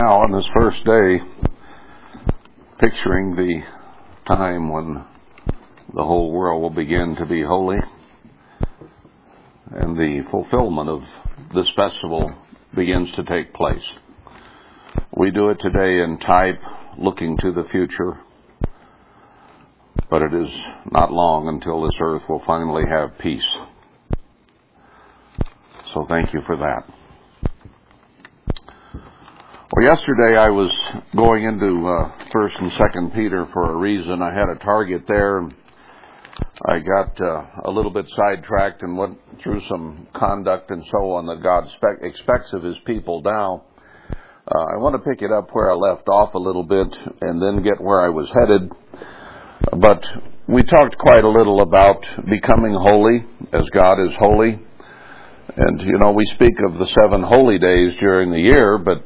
Now, on this first day, picturing the time when the whole world will begin to be holy and the fulfillment of this festival begins to take place. We do it today in type, looking to the future, but it is not long until this earth will finally have peace. So thank you for that. Well, yesterday I was going into uh, First and Second Peter for a reason. I had a target there. I got uh, a little bit sidetracked and went through some conduct and so on that God spec- expects of His people. Now, uh, I want to pick it up where I left off a little bit and then get where I was headed. But we talked quite a little about becoming holy as God is holy. And, you know, we speak of the seven holy days during the year, but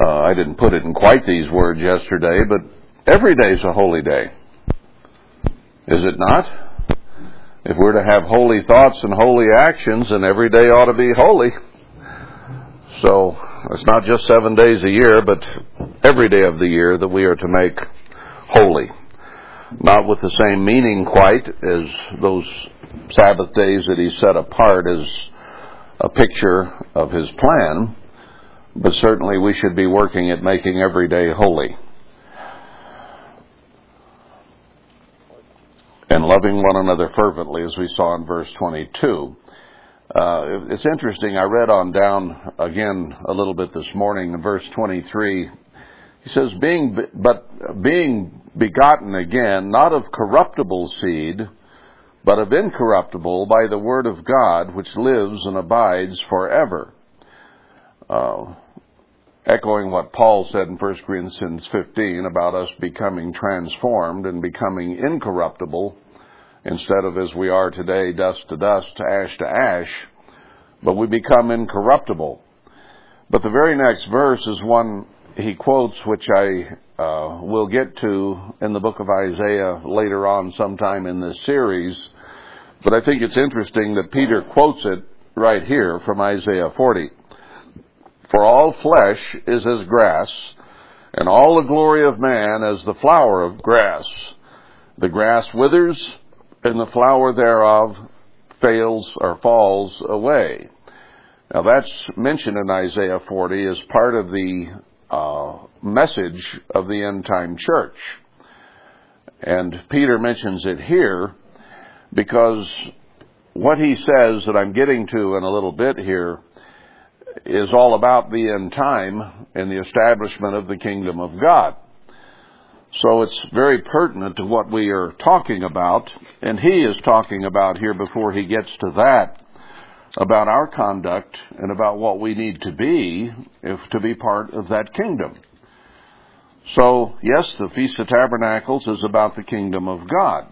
uh, I didn't put it in quite these words yesterday, but every day is a holy day. Is it not? If we're to have holy thoughts and holy actions, then every day ought to be holy. So it's not just seven days a year, but every day of the year that we are to make holy. Not with the same meaning quite as those Sabbath days that he set apart as a picture of his plan, but certainly we should be working at making every day holy. And loving one another fervently, as we saw in verse 22. Uh, it's interesting. I read on down again a little bit this morning in verse 23. He says, "Being but being begotten again, not of corruptible seed, but of incorruptible by the word of God, which lives and abides forever." Uh, echoing what Paul said in 1 Corinthians 15 about us becoming transformed and becoming incorruptible instead of as we are today, dust to dust, ash to ash, but we become incorruptible. But the very next verse is one he quotes, which I uh, will get to in the book of Isaiah later on sometime in this series. But I think it's interesting that Peter quotes it right here from Isaiah 40. For all flesh is as grass, and all the glory of man as the flower of grass. The grass withers, and the flower thereof fails or falls away. Now that's mentioned in Isaiah 40 as part of the uh, message of the end time church. And Peter mentions it here because what he says that I'm getting to in a little bit here is all about the end time and the establishment of the kingdom of God. So it's very pertinent to what we are talking about, and he is talking about here before he gets to that about our conduct and about what we need to be if to be part of that kingdom. So, yes, the Feast of Tabernacles is about the kingdom of God,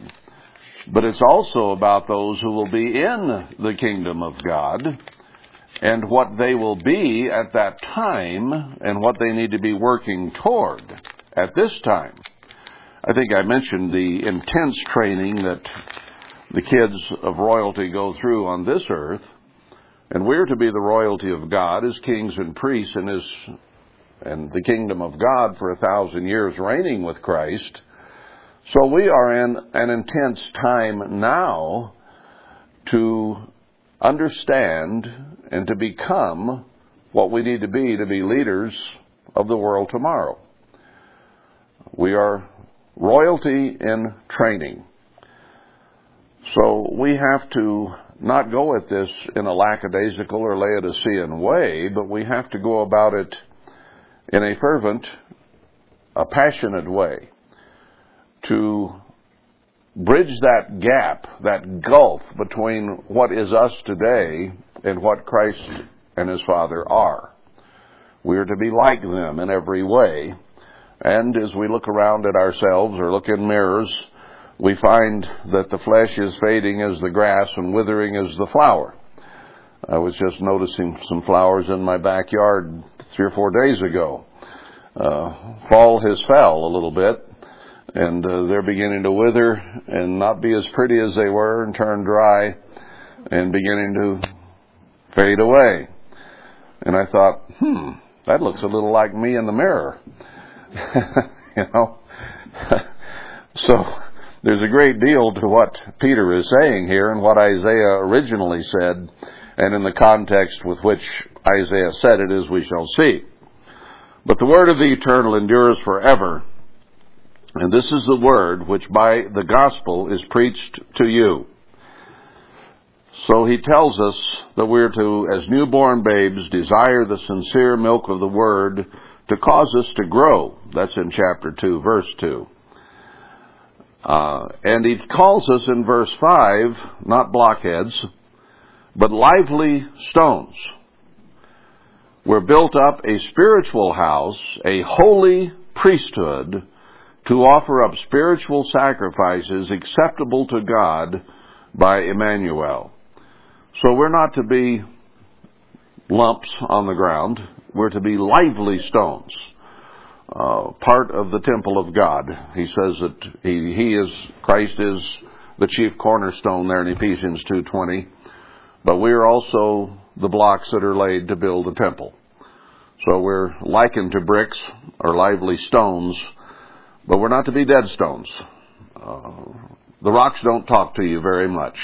but it's also about those who will be in the kingdom of God and what they will be at that time and what they need to be working toward at this time. I think I mentioned the intense training that the kids of royalty go through on this earth, and we're to be the royalty of God as kings and priests in his and the kingdom of God for a thousand years reigning with Christ. So we are in an intense time now to understand and to become what we need to be to be leaders of the world tomorrow. We are royalty in training. So we have to not go at this in a lackadaisical or Laodicean way, but we have to go about it in a fervent, a passionate way to bridge that gap, that gulf between what is us today and what Christ and His Father are. We are to be like them in every way. And as we look around at ourselves or look in mirrors, we find that the flesh is fading as the grass and withering as the flower. I was just noticing some flowers in my backyard three or four days ago. Uh, fall has fell a little bit, and uh, they're beginning to wither and not be as pretty as they were and turn dry and beginning to fade away. And I thought, hmm, that looks a little like me in the mirror. you know? so, there's a great deal to what Peter is saying here and what Isaiah originally said, and in the context with which Isaiah said it, as we shall see. But the word of the eternal endures forever, and this is the word which by the gospel is preached to you. So he tells us that we're to, as newborn babes, desire the sincere milk of the word to cause us to grow. That's in chapter 2, verse 2. Uh, and he calls us in verse 5, not blockheads, but lively stones. We're built up a spiritual house, a holy priesthood, to offer up spiritual sacrifices acceptable to God by Emmanuel. So we're not to be lumps on the ground. We're to be lively stones. Uh, part of the temple of God. He says that he, he is, Christ is the chief cornerstone there in Ephesians 2.20. But we are also the blocks that are laid to build the temple. So we're likened to bricks or lively stones, but we're not to be dead stones. Uh, the rocks don't talk to you very much.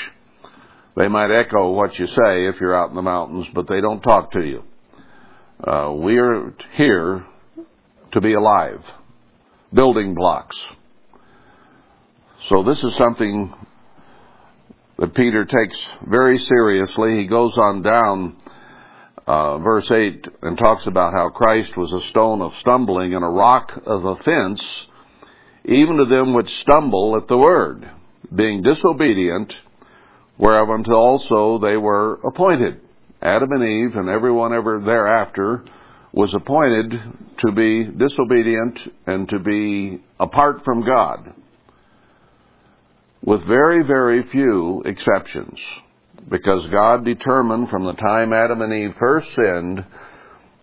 They might echo what you say if you're out in the mountains, but they don't talk to you. Uh, we are here to be alive, building blocks. So this is something that Peter takes very seriously. He goes on down uh, verse 8 and talks about how Christ was a stone of stumbling and a rock of offense, even to them which stumble at the word, being disobedient whereunto also they were appointed. Adam and Eve and everyone ever thereafter was appointed to be disobedient and to be apart from God, with very, very few exceptions, because God determined from the time Adam and Eve first sinned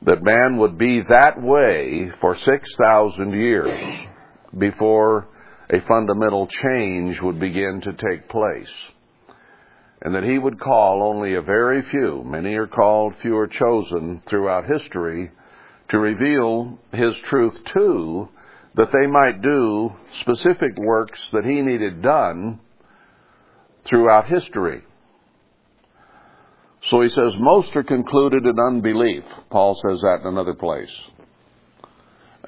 that man would be that way for 6,000 years before a fundamental change would begin to take place and that he would call only a very few, many are called, few are chosen throughout history, to reveal his truth to, that they might do specific works that he needed done throughout history. So he says most are concluded in unbelief. Paul says that in another place.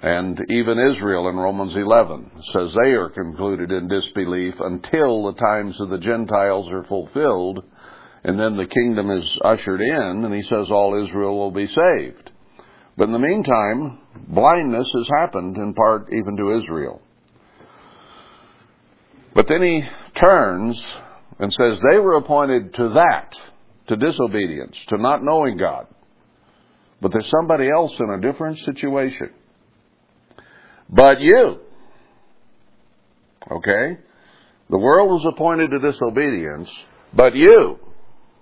And even Israel in Romans 11 says they are concluded in disbelief until the times of the Gentiles are fulfilled, and then the kingdom is ushered in, and he says all Israel will be saved. But in the meantime, blindness has happened in part even to Israel. But then he turns and says they were appointed to that, to disobedience, to not knowing God. But there's somebody else in a different situation. But you. Okay? The world was appointed to disobedience, but you.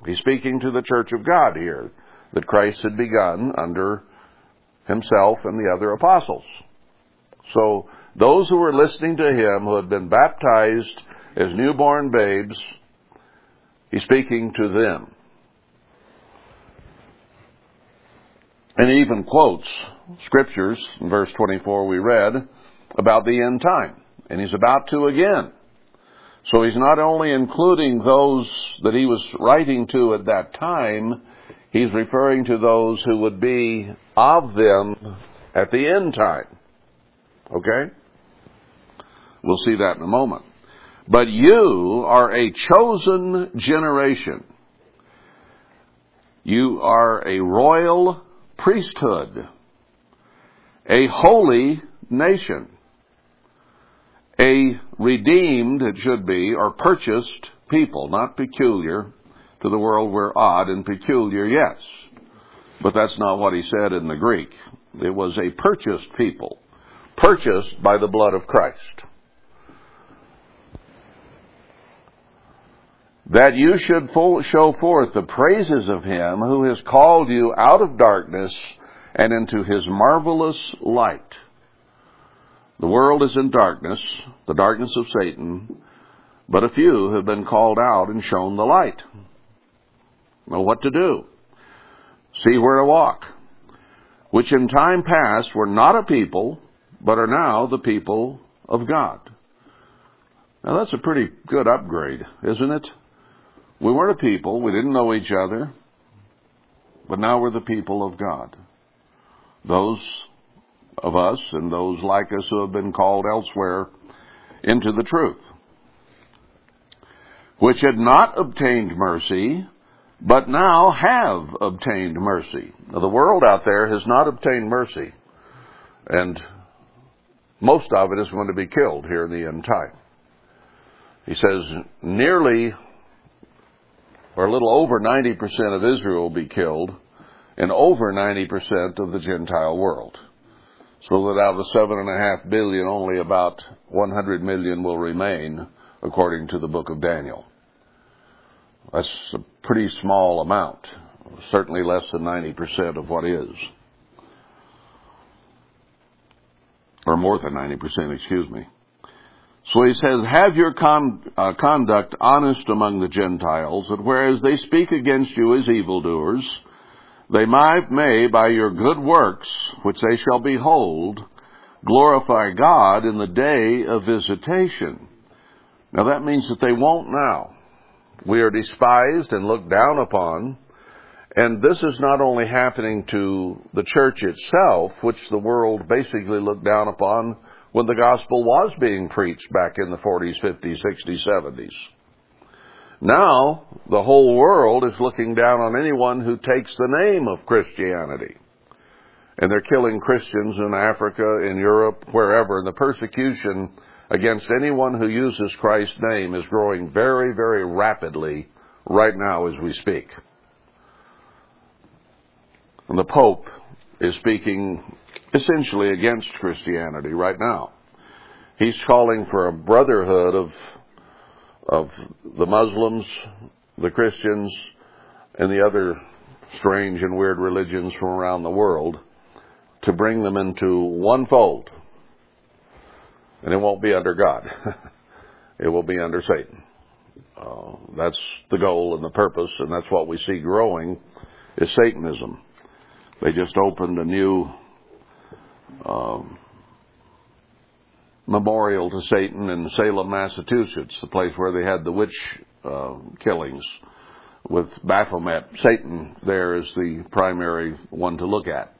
He's speaking to the church of God here, that Christ had begun under himself and the other apostles. So, those who were listening to him, who had been baptized as newborn babes, he's speaking to them. And he even quotes scriptures, in verse 24 we read, about the end time. And he's about to again. So he's not only including those that he was writing to at that time, he's referring to those who would be of them at the end time. Okay? We'll see that in a moment. But you are a chosen generation. You are a royal priesthood, a holy nation, a redeemed, it should be, or purchased people, not peculiar. To the world, we're odd and peculiar, yes. But that's not what he said in the Greek. It was a purchased people, purchased by the blood of Christ. that you should show forth the praises of him who has called you out of darkness and into his marvelous light. The world is in darkness, the darkness of Satan, but a few have been called out and shown the light. Know what to do. See where to walk. which in time past were not a people, but are now the people of God. Now that's a pretty good upgrade, isn't it? We weren't a people, we didn't know each other, but now we're the people of God. Those of us and those like us who have been called elsewhere into the truth, which had not obtained mercy, but now have obtained mercy. Now, the world out there has not obtained mercy, and most of it is going to be killed here in the end time. He says nearly or a little over 90% of Israel will be killed, and over 90% of the Gentile world. So that out of the seven and a half billion, only about 100 million will remain, according to the book of Daniel. That's a pretty small amount, certainly less than 90% of what is. Or more than 90%, excuse me. So he says, Have your con- uh, conduct honest among the Gentiles, that whereas they speak against you as evildoers, they might may, by your good works, which they shall behold, glorify God in the day of visitation. Now that means that they won't now. We are despised and looked down upon, and this is not only happening to the church itself, which the world basically looked down upon when the gospel was being preached back in the 40s, 50s, 60s, 70s. Now, the whole world is looking down on anyone who takes the name of Christianity. And they're killing Christians in Africa, in Europe, wherever. And the persecution against anyone who uses Christ's name is growing very, very rapidly right now as we speak. And the Pope is speaking essentially against Christianity right now. He's calling for a brotherhood of, of the Muslims, the Christians, and the other strange and weird religions from around the world to bring them into one fold. And it won't be under God. it will be under Satan. Uh, that's the goal and the purpose, and that's what we see growing is Satanism. They just opened a new um, memorial to Satan in Salem, Massachusetts, the place where they had the witch uh, killings with Baphomet. Satan there is the primary one to look at.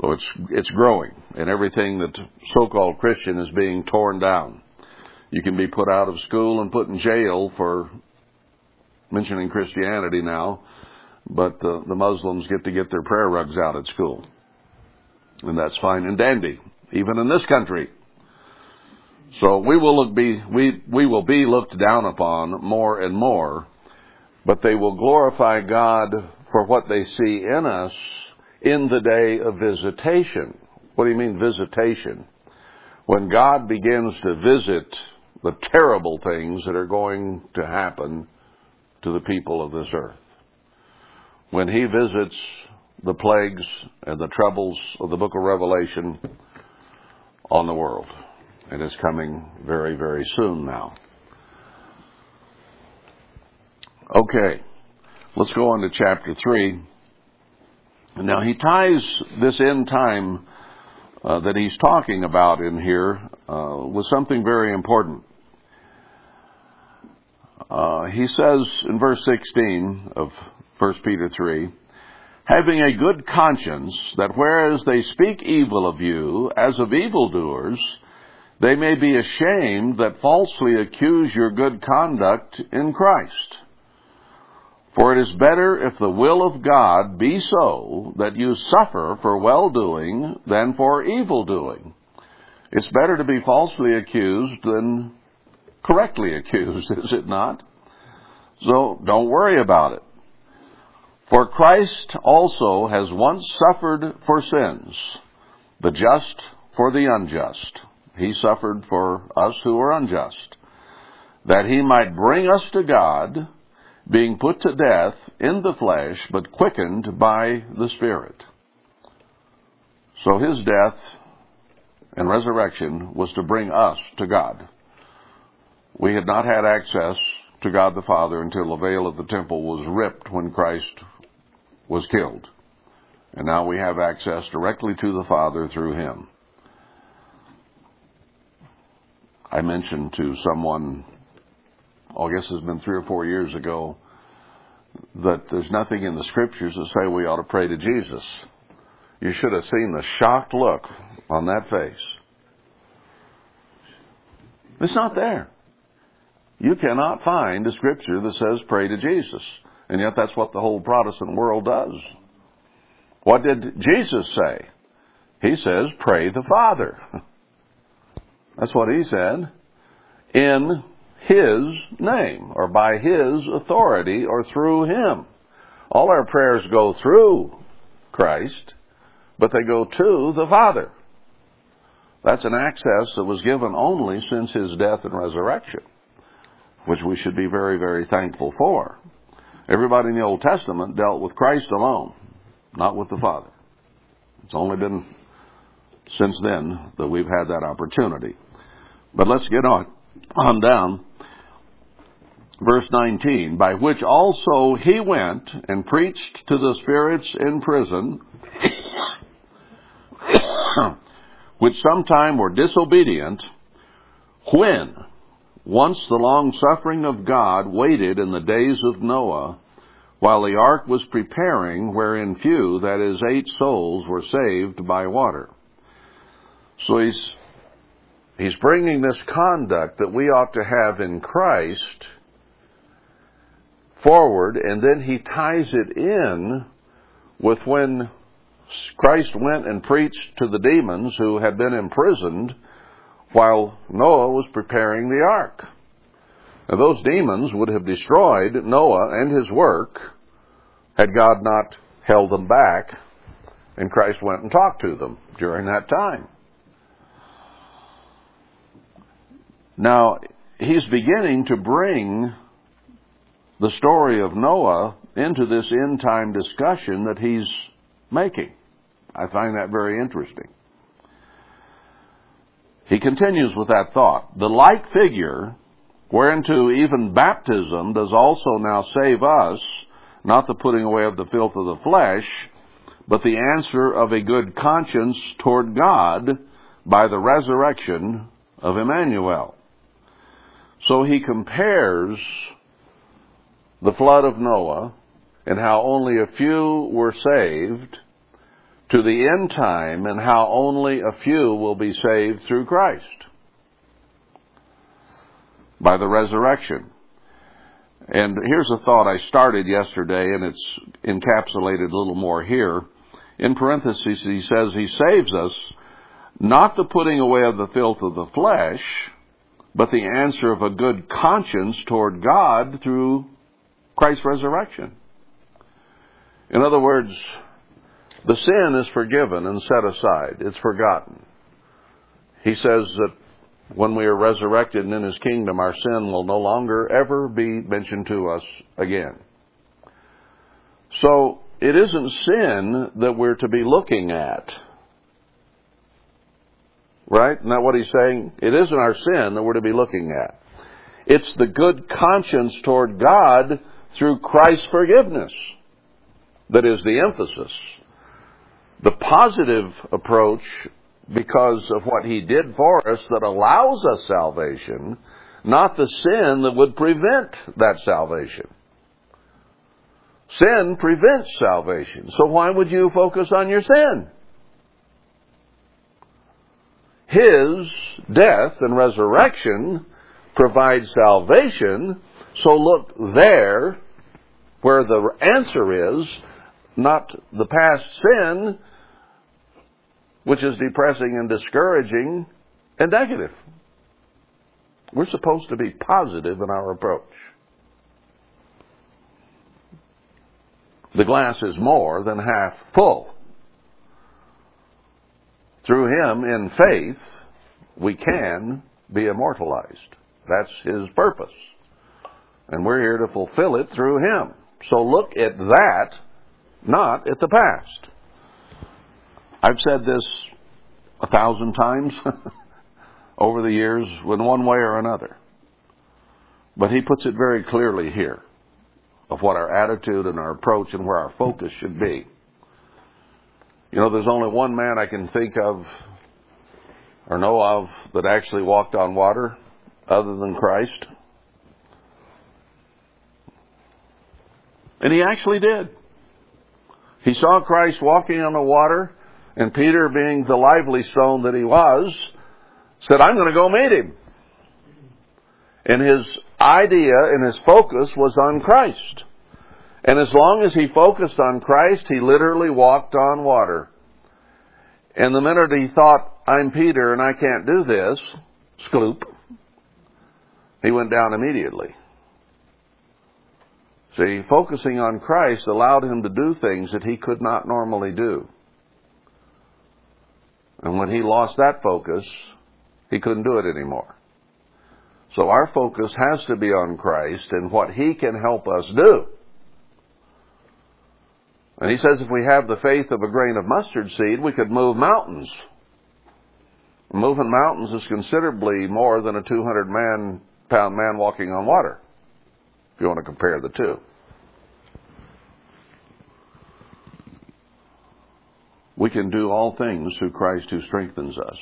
So it's it's growing, and everything that so-called Christian is being torn down. You can be put out of school and put in jail for mentioning Christianity now, but the, the Muslims get to get their prayer rugs out at school. And that's fine and dandy, even in this country. So we will be we we will be looked down upon more and more, but they will glorify God for what they see in us in the day of visitation. What do you mean visitation? When God begins to visit the terrible things that are going to happen to the people of this earth. When he visits the plagues and the troubles of the book of Revelation on the world. It is coming very, very soon now. Okay, let's go on to chapter 3. Now, he ties this end time uh, that he's talking about in here uh, with something very important. Uh, he says in verse 16 of 1 Peter 3, having a good conscience, that whereas they speak evil of you as of evildoers, they may be ashamed that falsely accuse your good conduct in Christ. For it is better if the will of God be so that you suffer for well doing than for evil doing. It's better to be falsely accused than correctly accused, is it not? So don't worry about it. For Christ also has once suffered for sins, the just for the unjust. He suffered for us who are unjust, that he might bring us to God, being put to death in the flesh, but quickened by the Spirit. So his death and resurrection was to bring us to God. We had not had access to God the Father until the veil of the temple was ripped when Christ was killed. And now we have access directly to the Father through him. I mentioned to someone, oh, I guess it's been three or four years ago, that there's nothing in the scriptures that say we ought to pray to Jesus. You should have seen the shocked look on that face. It's not there. You cannot find a scripture that says pray to Jesus. And yet that's what the whole Protestant world does. What did Jesus say? He says, pray the Father. That's what he said. In his name, or by his authority, or through him. All our prayers go through Christ, but they go to the Father. That's an access that was given only since his death and resurrection, which we should be very, very thankful for. Everybody in the Old Testament dealt with Christ alone, not with the Father. It's only been since then that we've had that opportunity. But let's get on, on down. Verse 19, by which also he went and preached to the spirits in prison, which sometime were disobedient, when once the long suffering of God waited in the days of Noah, while the ark was preparing, wherein few, that is, eight souls, were saved by water. So he's, he's bringing this conduct that we ought to have in Christ forward, and then he ties it in with when Christ went and preached to the demons who had been imprisoned while Noah was preparing the ark. Now, those demons would have destroyed Noah and his work had God not held them back and Christ went and talked to them during that time. Now, he's beginning to bring the story of Noah into this end time discussion that he's making. I find that very interesting. He continues with that thought. The like figure, whereunto even baptism does also now save us, not the putting away of the filth of the flesh, but the answer of a good conscience toward God by the resurrection of Emmanuel. So he compares the flood of Noah and how only a few were saved to the end time and how only a few will be saved through Christ by the resurrection. And here's a thought I started yesterday, and it's encapsulated a little more here. In parentheses, he says he saves us not the putting away of the filth of the flesh, but the answer of a good conscience toward God through Christ's resurrection. In other words, the sin is forgiven and set aside. It's forgotten. He says that when we are resurrected and in His kingdom, our sin will no longer ever be mentioned to us again. So, it isn't sin that we're to be looking at. Right? Isn't that what he's saying? It isn't our sin that we're to be looking at. It's the good conscience toward God through Christ's forgiveness that is the emphasis. The positive approach, because of what he did for us, that allows us salvation, not the sin that would prevent that salvation. Sin prevents salvation. So why would you focus on your sin? His death and resurrection provide salvation, so look there where the answer is not the past sin, which is depressing and discouraging and negative. We're supposed to be positive in our approach. The glass is more than half full. Through Him, in faith, we can be immortalized. That's His purpose. And we're here to fulfill it through Him. So look at that, not at the past. I've said this a thousand times over the years in one way or another. But he puts it very clearly here of what our attitude and our approach and where our focus should be. You know, there's only one man I can think of or know of that actually walked on water other than Christ. And he actually did. He saw Christ walking on the water, and Peter, being the lively stone that he was, said, I'm going to go meet him. And his idea and his focus was on Christ. And as long as he focused on Christ, he literally walked on water. And the minute he thought, I'm Peter and I can't do this, skloop, he went down immediately. See, focusing on Christ allowed him to do things that he could not normally do. And when he lost that focus, he couldn't do it anymore. So our focus has to be on Christ and what he can help us do. And he says if we have the faith of a grain of mustard seed, we could move mountains. Moving mountains is considerably more than a 200 man, pound man walking on water, if you want to compare the two. We can do all things through Christ who strengthens us.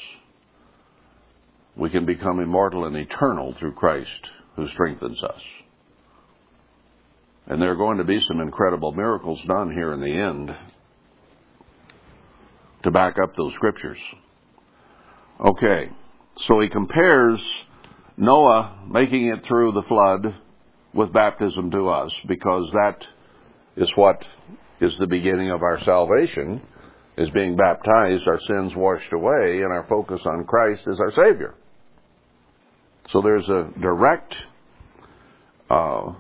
We can become immortal and eternal through Christ who strengthens us. And there are going to be some incredible miracles done here in the end to back up those scriptures. Okay, so he compares Noah making it through the flood with baptism to us because that is what is the beginning of our salvation is being baptized, our sins washed away, and our focus on Christ as our Savior. So there's a direct uh,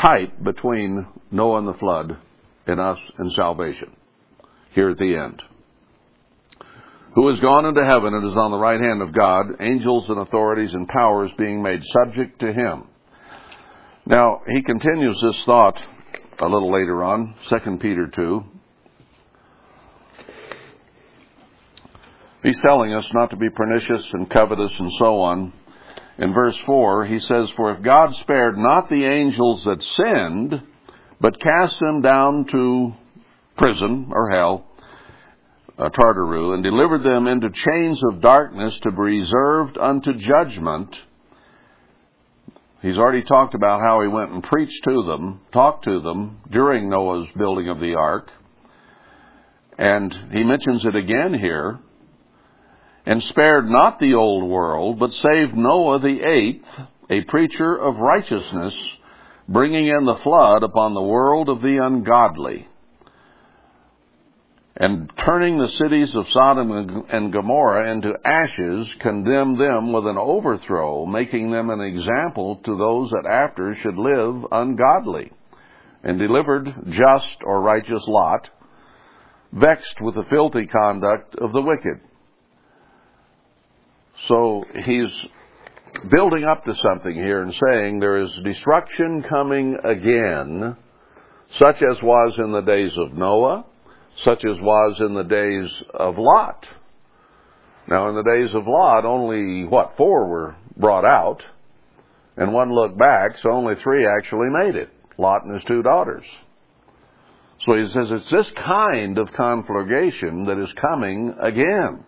type between Noah and the flood and us and salvation here at the end. Who has gone into heaven and is on the right hand of God, angels and authorities and powers being made subject to him. Now, he continues this thought a little later on, 2 Peter 2. He's telling us not to be pernicious and covetous and so on in verse 4, he says, For if God spared not the angels that sinned, but cast them down to prison or hell, uh, Tartaru, and delivered them into chains of darkness to be reserved unto judgment. He's already talked about how he went and preached to them, talked to them during Noah's building of the ark. And he mentions it again here and spared not the old world, but saved Noah the eighth, a preacher of righteousness, bringing in the flood upon the world of the ungodly, and turning the cities of Sodom and Gomorrah into ashes, condemned them with an overthrow, making them an example to those that after should live ungodly, and delivered just or righteous Lot, vexed with the filthy conduct of the wicked so he's building up to something here and saying there is destruction coming again, such as was in the days of Noah, such as was in the days of Lot. Now, in the days of Lot, only, what, four were brought out, and one looked back, so only three actually made it Lot and his two daughters. So he says it's this kind of conflagration that is coming again.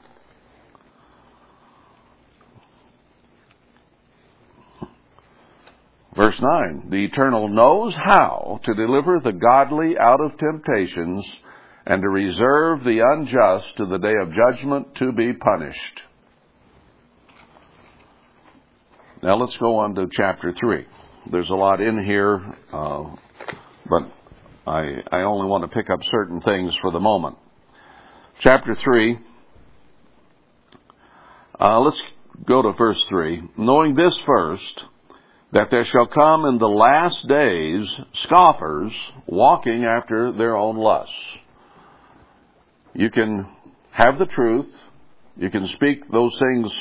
Verse 9, the Eternal knows how to deliver the godly out of temptations and to reserve the unjust to the day of judgment to be punished. Now let's go on to chapter 3. There's a lot in here, uh, but I, I only want to pick up certain things for the moment. Chapter 3, uh, let's go to verse 3. Knowing this first, that there shall come in the last days scoffers walking after their own lusts. You can have the truth. You can speak those things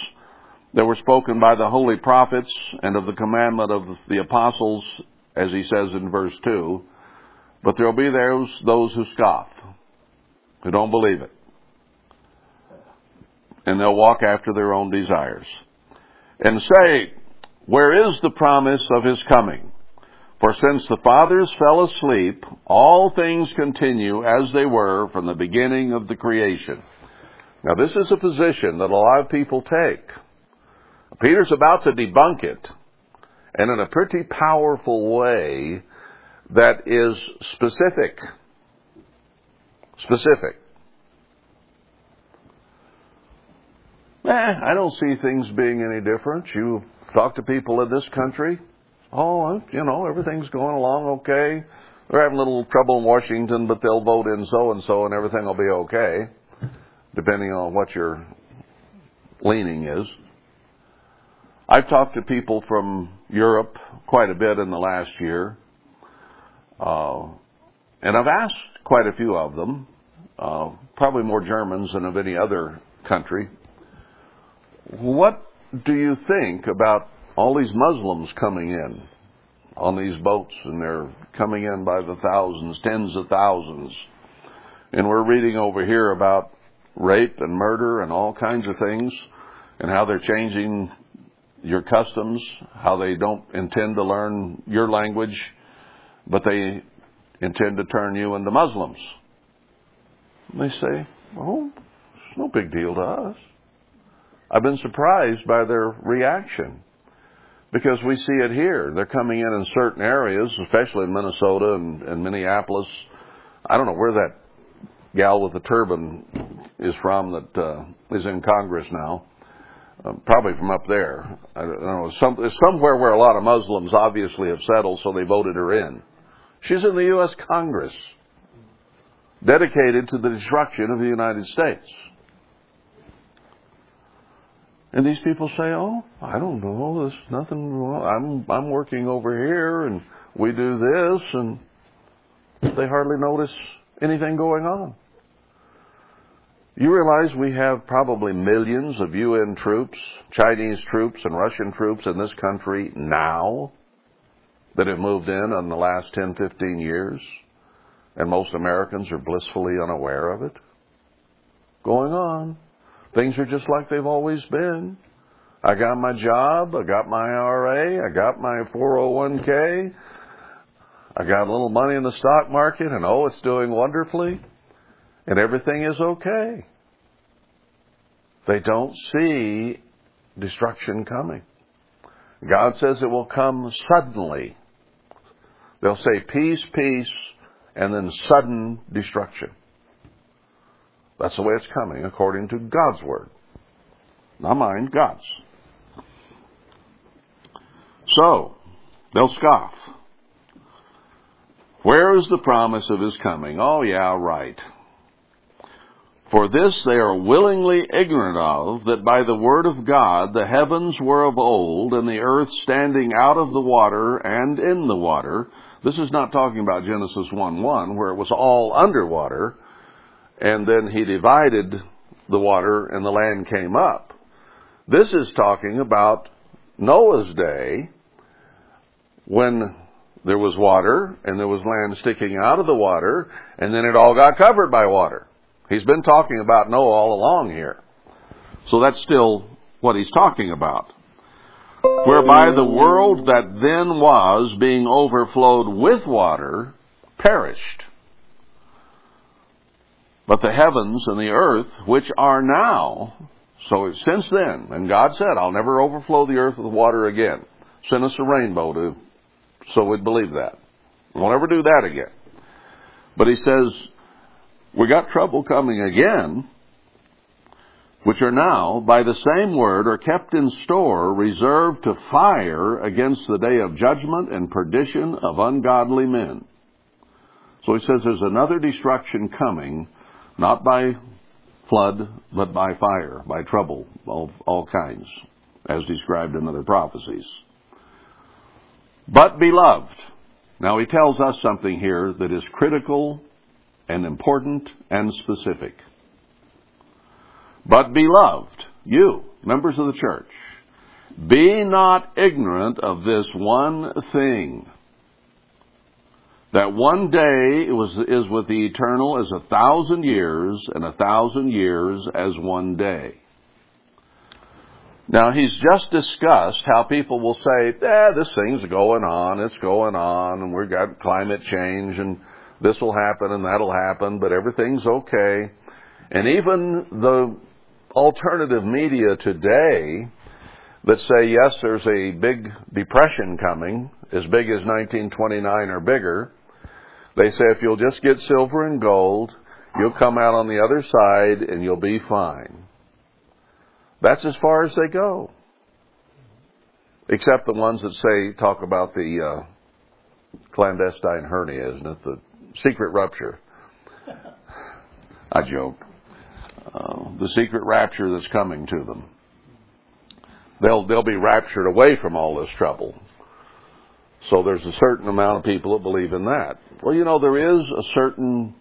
that were spoken by the holy prophets and of the commandment of the apostles, as he says in verse 2. But there'll be those, those who scoff, who don't believe it. And they'll walk after their own desires. And say, where is the promise of his coming? For since the fathers fell asleep, all things continue as they were from the beginning of the creation. Now this is a position that a lot of people take. Peter's about to debunk it, and in a pretty powerful way that is specific. Specific. Eh, I don't see things being any different. You talk to people in this country, oh, you know, everything's going along okay. They're having a little trouble in Washington, but they'll vote in so and so and everything will be okay, depending on what your leaning is. I've talked to people from Europe quite a bit in the last year, uh, and I've asked quite a few of them, uh, probably more Germans than of any other country, what do you think about all these Muslims coming in on these boats, and they're coming in by the thousands, tens of thousands. And we're reading over here about rape and murder and all kinds of things, and how they're changing your customs, how they don't intend to learn your language, but they intend to turn you into Muslims. And they say, oh, it's no big deal to us. I've been surprised by their reaction because we see it here. They're coming in in certain areas, especially in Minnesota and, and Minneapolis. I don't know where that gal with the turban is from that uh, is in Congress now. Uh, probably from up there. I don't know. Some, it's somewhere where a lot of Muslims obviously have settled, so they voted her in. She's in the U.S. Congress, dedicated to the destruction of the United States. And these people say, "Oh, I don't know. There's nothing wrong. I'm I'm working over here, and we do this, and they hardly notice anything going on." You realize we have probably millions of UN troops, Chinese troops, and Russian troops in this country now that have moved in in the last 10, 15 years, and most Americans are blissfully unaware of it? Going on. Things are just like they've always been. I got my job, I got my IRA, I got my 401k, I got a little money in the stock market, and oh, it's doing wonderfully, and everything is okay. They don't see destruction coming. God says it will come suddenly. They'll say peace, peace, and then sudden destruction. That's the way it's coming according to God's Word. Not mine, God's. So, they'll scoff. Where is the promise of his coming? Oh, yeah, right. For this they are willingly ignorant of, that by the word of God the heavens were of old, and the earth standing out of the water and in the water. This is not talking about Genesis 1 1, where it was all underwater and then he divided the water and the land came up. This is talking about Noah's day when there was water and there was land sticking out of the water and then it all got covered by water. He's been talking about Noah all along here. So that's still what he's talking about. Whereby the world that then was being overflowed with water perished. But the heavens and the earth, which are now, so since then, and God said, I'll never overflow the earth with water again. Send us a rainbow to, so we'd believe that. We'll never do that again. But he says, we got trouble coming again, which are now, by the same word, are kept in store, reserved to fire against the day of judgment and perdition of ungodly men. So he says there's another destruction coming not by flood, but by fire, by trouble of all kinds, as described in other prophecies. But beloved, now he tells us something here that is critical and important and specific. But beloved, you, members of the church, be not ignorant of this one thing that one day is with the eternal as a thousand years, and a thousand years as one day. Now, he's just discussed how people will say, eh, this thing's going on, it's going on, and we've got climate change, and this will happen and that'll happen, but everything's okay. And even the alternative media today that say, yes, there's a big depression coming, as big as 1929 or bigger, they say if you'll just get silver and gold, you'll come out on the other side and you'll be fine. That's as far as they go. Except the ones that say, talk about the uh, clandestine hernia, isn't it? The secret rupture. I joke. Uh, the secret rapture that's coming to them. They'll, they'll be raptured away from all this trouble. So there's a certain amount of people that believe in that. Well, you know, there is a certain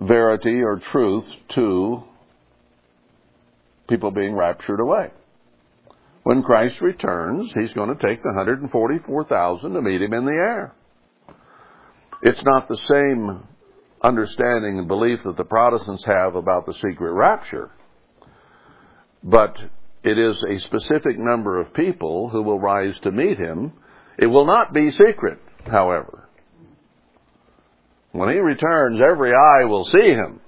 verity or truth to people being raptured away. When Christ returns, he's going to take the 144,000 to meet him in the air. It's not the same understanding and belief that the Protestants have about the secret rapture, but it is a specific number of people who will rise to meet him. It will not be secret, however. When he returns, every eye will see him.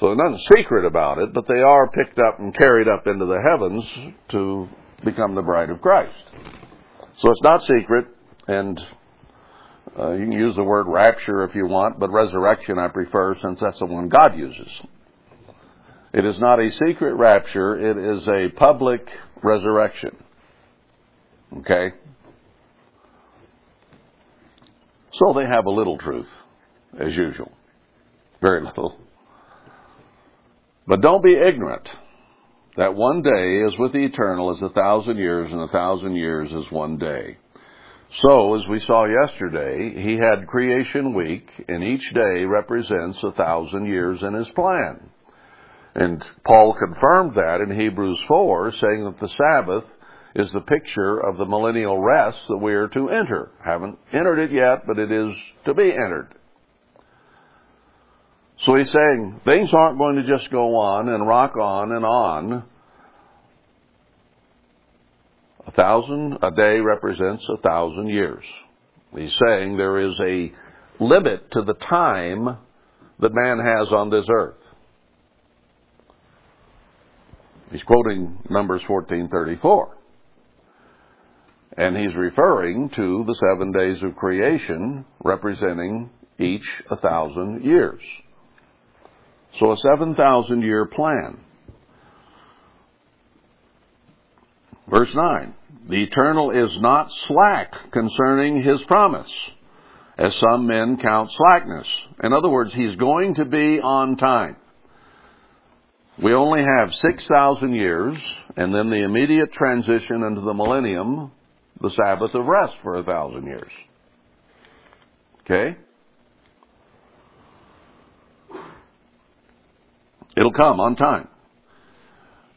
So there's nothing secret about it, but they are picked up and carried up into the heavens to become the bride of Christ. So it's not secret, and uh, you can use the word rapture if you want, but resurrection I prefer since that's the one God uses. It is not a secret rapture, it is a public resurrection. Okay? So they have a little truth, as usual. Very little. But don't be ignorant that one day is with the eternal as a thousand years, and a thousand years is one day. So, as we saw yesterday, he had creation week, and each day represents a thousand years in his plan. And Paul confirmed that in Hebrews 4, saying that the Sabbath is the picture of the millennial rest that we are to enter. Haven't entered it yet, but it is to be entered. So he's saying things aren't going to just go on and rock on and on. A thousand a day represents a thousand years. He's saying there is a limit to the time that man has on this earth. He's quoting Numbers 14:34. And he's referring to the 7 days of creation representing each a thousand years. So a 7,000 year plan. Verse 9. The eternal is not slack concerning his promise, as some men count slackness. In other words, he's going to be on time. We only have 6,000 years, and then the immediate transition into the millennium, the Sabbath of rest for a thousand years. Okay? It'll come on time.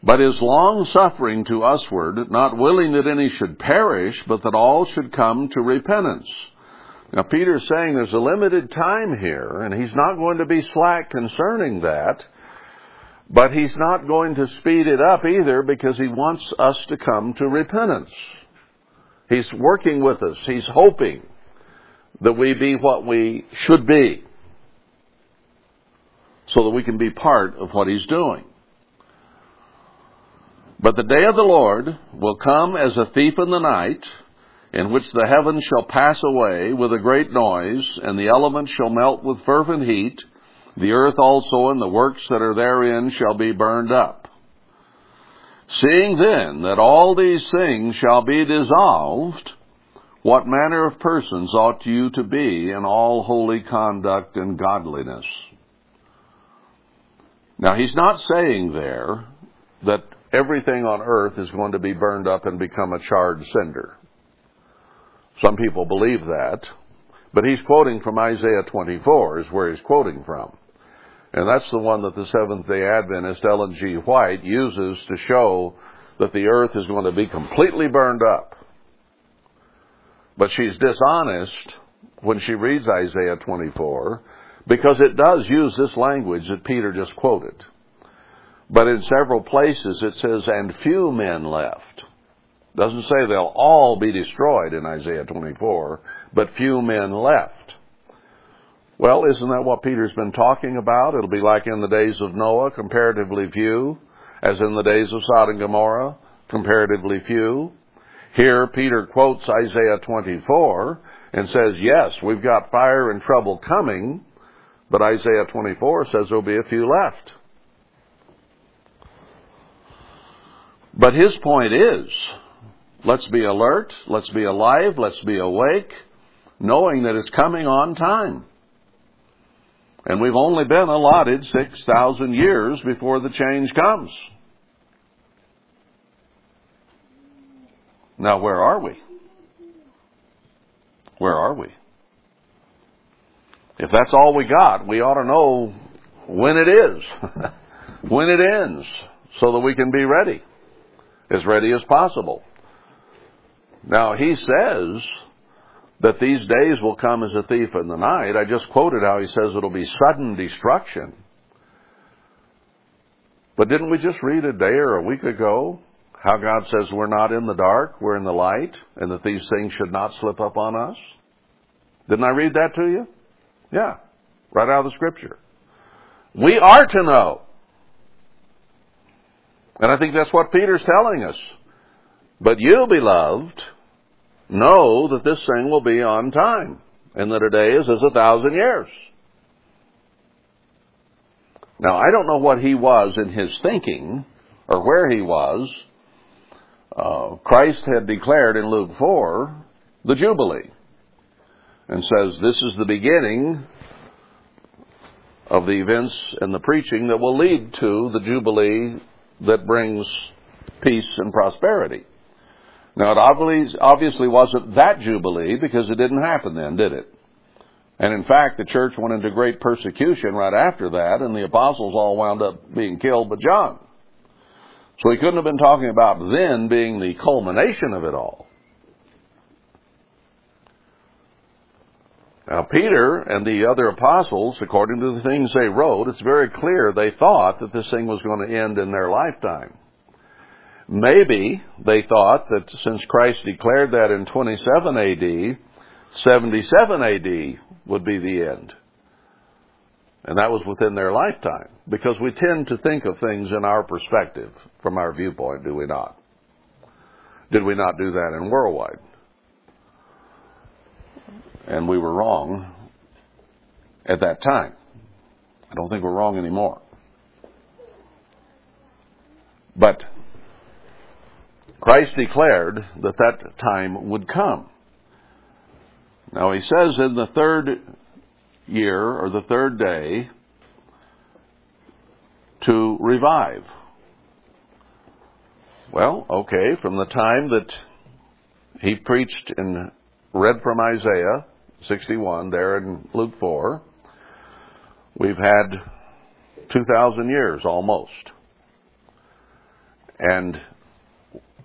But is long suffering to usward, not willing that any should perish, but that all should come to repentance. Now Peter's saying there's a limited time here, and he's not going to be slack concerning that, but he's not going to speed it up either because he wants us to come to repentance. He's working with us. He's hoping that we be what we should be so that we can be part of what he's doing. But the day of the Lord will come as a thief in the night, in which the heavens shall pass away with a great noise, and the elements shall melt with fervent heat, the earth also and the works that are therein shall be burned up. Seeing then that all these things shall be dissolved, what manner of persons ought you to be in all holy conduct and godliness? Now, he's not saying there that everything on earth is going to be burned up and become a charred cinder. Some people believe that, but he's quoting from Isaiah 24 is where he's quoting from. And that's the one that the Seventh day Adventist Ellen G. White uses to show that the earth is going to be completely burned up. But she's dishonest when she reads Isaiah 24 because it does use this language that Peter just quoted. But in several places it says, and few men left. Doesn't say they'll all be destroyed in Isaiah 24, but few men left. Well, isn't that what Peter's been talking about? It'll be like in the days of Noah, comparatively few, as in the days of Sodom and Gomorrah, comparatively few. Here, Peter quotes Isaiah 24 and says, yes, we've got fire and trouble coming, but Isaiah 24 says there'll be a few left. But his point is, let's be alert, let's be alive, let's be awake, knowing that it's coming on time. And we've only been allotted 6,000 years before the change comes. Now, where are we? Where are we? If that's all we got, we ought to know when it is, when it ends, so that we can be ready, as ready as possible. Now, he says that these days will come as a thief in the night. I just quoted how he says it'll be sudden destruction. But didn't we just read a day or a week ago how God says we're not in the dark, we're in the light, and that these things should not slip up on us? Didn't I read that to you? Yeah, right out of the scripture. We are to know. And I think that's what Peter's telling us. But you, beloved, know that this thing will be on time, and that a day is as a thousand years. Now, I don't know what he was in his thinking, or where he was. Uh, Christ had declared in Luke 4 the Jubilee, and says this is the beginning of the events and the preaching that will lead to the Jubilee that brings peace and prosperity. Now, it obviously wasn't that Jubilee because it didn't happen then, did it? And in fact, the church went into great persecution right after that, and the apostles all wound up being killed but John. So he couldn't have been talking about then being the culmination of it all. Now, Peter and the other apostles, according to the things they wrote, it's very clear they thought that this thing was going to end in their lifetime. Maybe they thought that since Christ declared that in 27 AD, 77 AD would be the end. And that was within their lifetime. Because we tend to think of things in our perspective, from our viewpoint, do we not? Did we not do that in worldwide? And we were wrong at that time. I don't think we're wrong anymore. But Christ declared that that time would come. Now he says in the third year or the third day to revive. Well, okay, from the time that he preached and read from Isaiah 61 there in Luke 4, we've had 2,000 years almost. And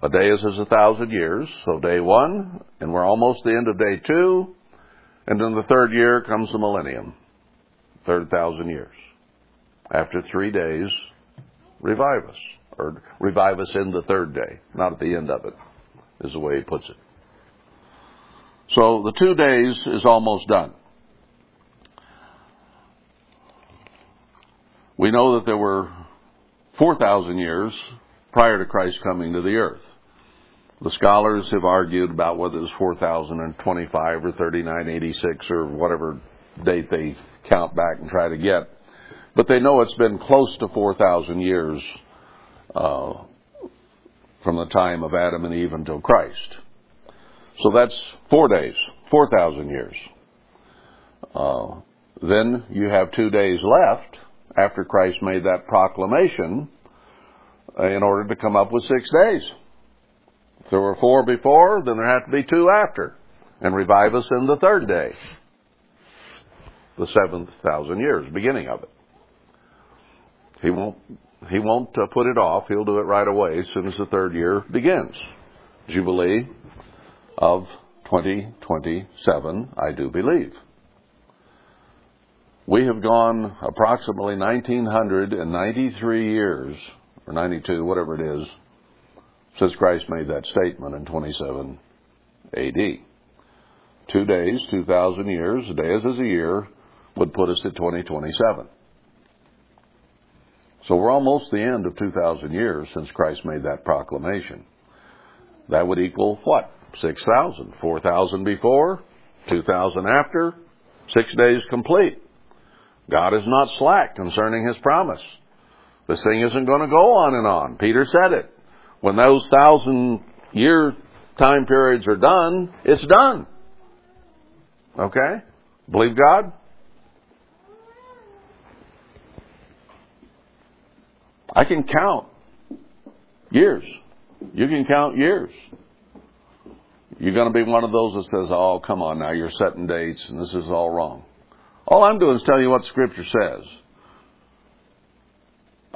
a day is as a thousand years. So day one, and we're almost the end of day two. And then the third year comes the millennium. Third thousand years. After three days, revive us. Or revive us in the third day. Not at the end of it, is the way he puts it. So the two days is almost done. We know that there were 4,000 years prior to Christ coming to the earth. The scholars have argued about whether it was 4025 or 3986 or whatever date they count back and try to get. But they know it's been close to 4,000 years uh, from the time of Adam and Eve until Christ. So that's four days, 4,000 years. Uh, then you have two days left after Christ made that proclamation in order to come up with six days. If there were four before, then there have to be two after. And revive us in the third day. The seventh thousand years, beginning of it. He won't, he won't uh, put it off. He'll do it right away as soon as the third year begins. Jubilee of 2027, I do believe. We have gone approximately 1993 years or 92, whatever it is, since Christ made that statement in 27 AD. Two days, 2,000 years, a day as is a year, would put us at 2027. So we're almost the end of 2,000 years since Christ made that proclamation. That would equal what? 6,000. 4,000 before, 2,000 after, six days complete. God is not slack concerning his promise. This thing isn't going to go on and on. Peter said it. When those thousand year time periods are done, it's done. Okay? Believe God? I can count years. You can count years. You're going to be one of those that says, oh, come on now, you're setting dates and this is all wrong. All I'm doing is telling you what Scripture says.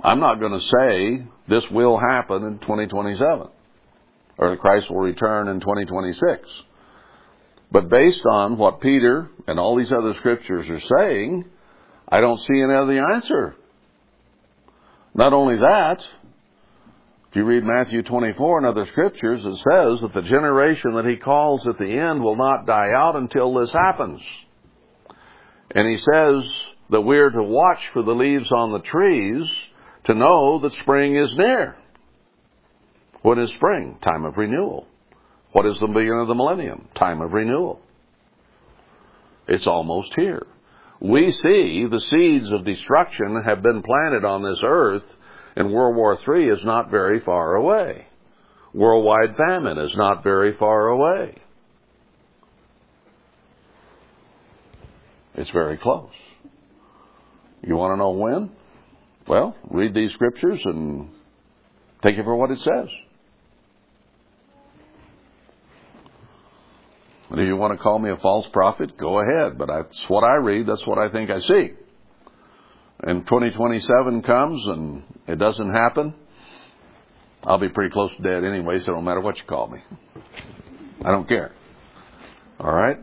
I'm not going to say this will happen in 2027 or Christ will return in 2026. But based on what Peter and all these other scriptures are saying, I don't see any other answer. Not only that, if you read Matthew 24 and other scriptures, it says that the generation that he calls at the end will not die out until this happens. And he says that we're to watch for the leaves on the trees to know that spring is near. What is spring? Time of renewal. What is the beginning of the millennium? Time of renewal. It's almost here. We see the seeds of destruction have been planted on this earth, and World War III is not very far away. Worldwide famine is not very far away. It's very close. You want to know when? Well, read these scriptures and take it for what it says. And if you want to call me a false prophet, go ahead. But that's what I read. That's what I think I see. And 2027 comes and it doesn't happen. I'll be pretty close to dead anyway, so it don't matter what you call me. I don't care. All right?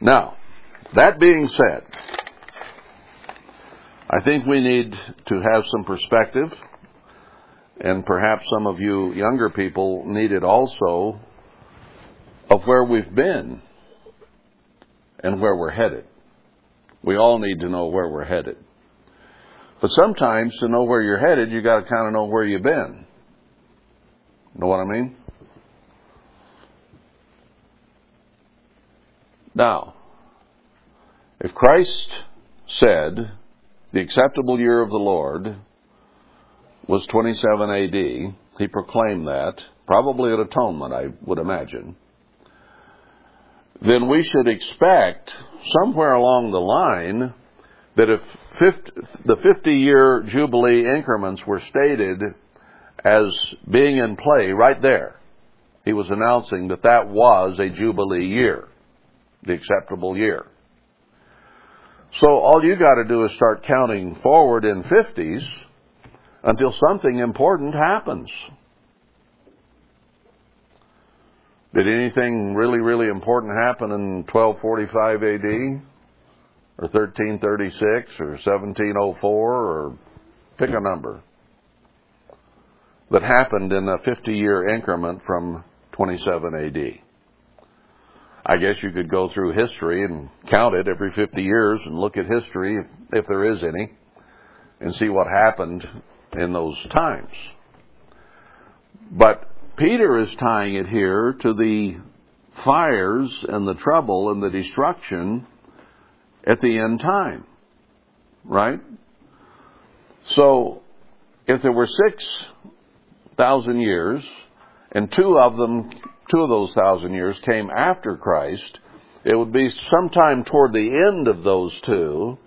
Now, that being said, I think we need to have some perspective and perhaps some of you younger people need it also, of where we've been and where we're headed. We all need to know where we're headed. But sometimes to know where you're headed, you gotta kind of know where you've been. Know what I mean? Now, if Christ said, the acceptable year of the Lord was 27 AD. He proclaimed that, probably at atonement, I would imagine. Then we should expect somewhere along the line that if 50, the 50 year Jubilee increments were stated as being in play right there, he was announcing that that was a Jubilee year, the acceptable year. So all you got to do is start counting forward in 50s until something important happens. Did anything really, really important happen in 1245 AD? Or 1336 or 1704 or pick a number that happened in a 50 year increment from 27 AD. I guess you could go through history and count it every 50 years and look at history if, there is any and see what happened in those times. But Peter is tying it here to the fires and the trouble and the destruction at the end time. Right? So, if there were six thousand years, and two of them, two of those thousand years came after Christ, it would be sometime toward the end of those two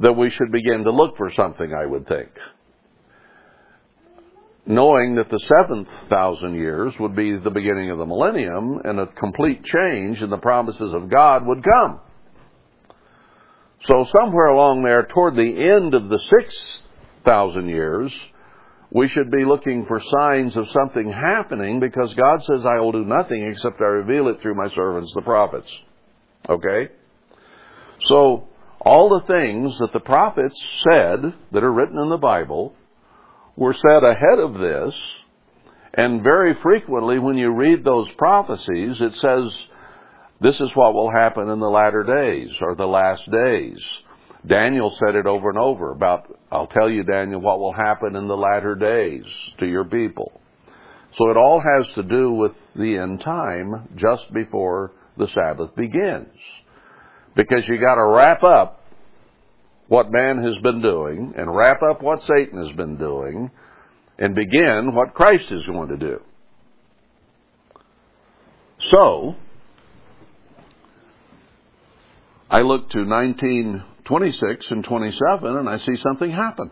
that we should begin to look for something, I would think knowing that the seventh thousand years would be the beginning of the millennium and a complete change in the promises of God would come. So somewhere along there, toward the end of the sixth thousand years, we should be looking for signs of something happening because God says, I will do nothing except I reveal it through my servants, the prophets. Okay? So, all the things that the prophets said that are written in the Bible were said ahead of this. And very frequently, when you read those prophecies, it says, this is what will happen in the latter days or the last days. Daniel said it over and over about, I'll tell you, Daniel, what will happen in the latter days to your people. So it all has to do with the end time just before the Sabbath begins. Because you gotta wrap up what man has been doing and wrap up what Satan has been doing and begin what Christ is going to do. So, I look to 1926 and 27 and I see something happen.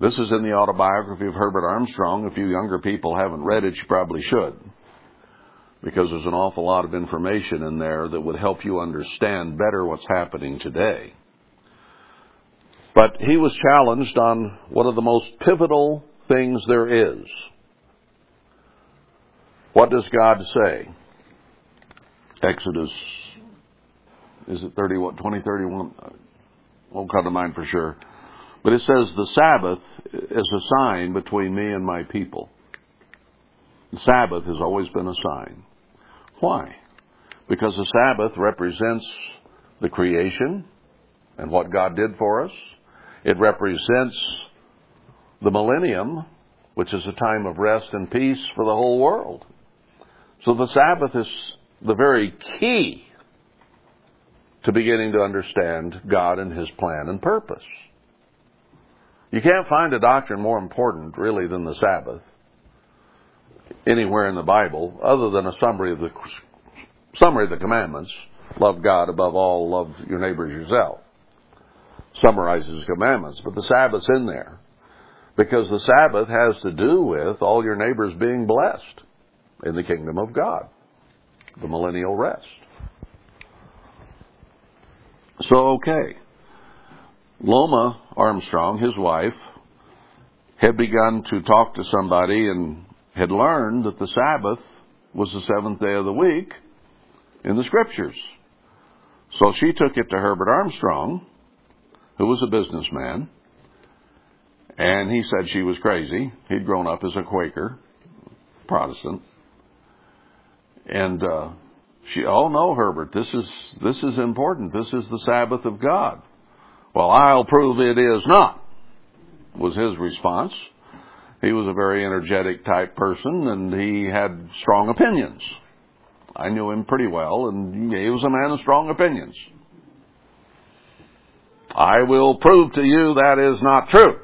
This is in the autobiography of Herbert Armstrong. If you younger people haven't read it, you probably should. Because there's an awful lot of information in there that would help you understand better what's happening today. But he was challenged on one of the most pivotal things there is. What does God say? Exodus, is it 31, 20, 31? Won't come to mind for sure. But it says the Sabbath is a sign between me and my people. The Sabbath has always been a sign. Why? Because the Sabbath represents the creation and what God did for us. It represents the millennium, which is a time of rest and peace for the whole world. So the Sabbath is the very key to beginning to understand God and His plan and purpose. You can't find a doctrine more important, really, than the Sabbath anywhere in the Bible, other than a summary of the summary of the commandments. Love God above all, love your neighbors yourself. Summarizes commandments, but the Sabbath's in there. Because the Sabbath has to do with all your neighbors being blessed in the kingdom of God. The millennial rest. So, okay. Loma Armstrong, his wife, had begun to talk to somebody and had learned that the Sabbath was the seventh day of the week in the scriptures. So she took it to Herbert Armstrong, who was a businessman, and he said she was crazy. He'd grown up as a Quaker, Protestant. And uh, she, oh no, Herbert, this is this is important. This is the Sabbath of God. Well, I'll prove it is not, was his response. He was a very energetic type person and he had strong opinions. I knew him pretty well and he was a man of strong opinions. I will prove to you that is not true.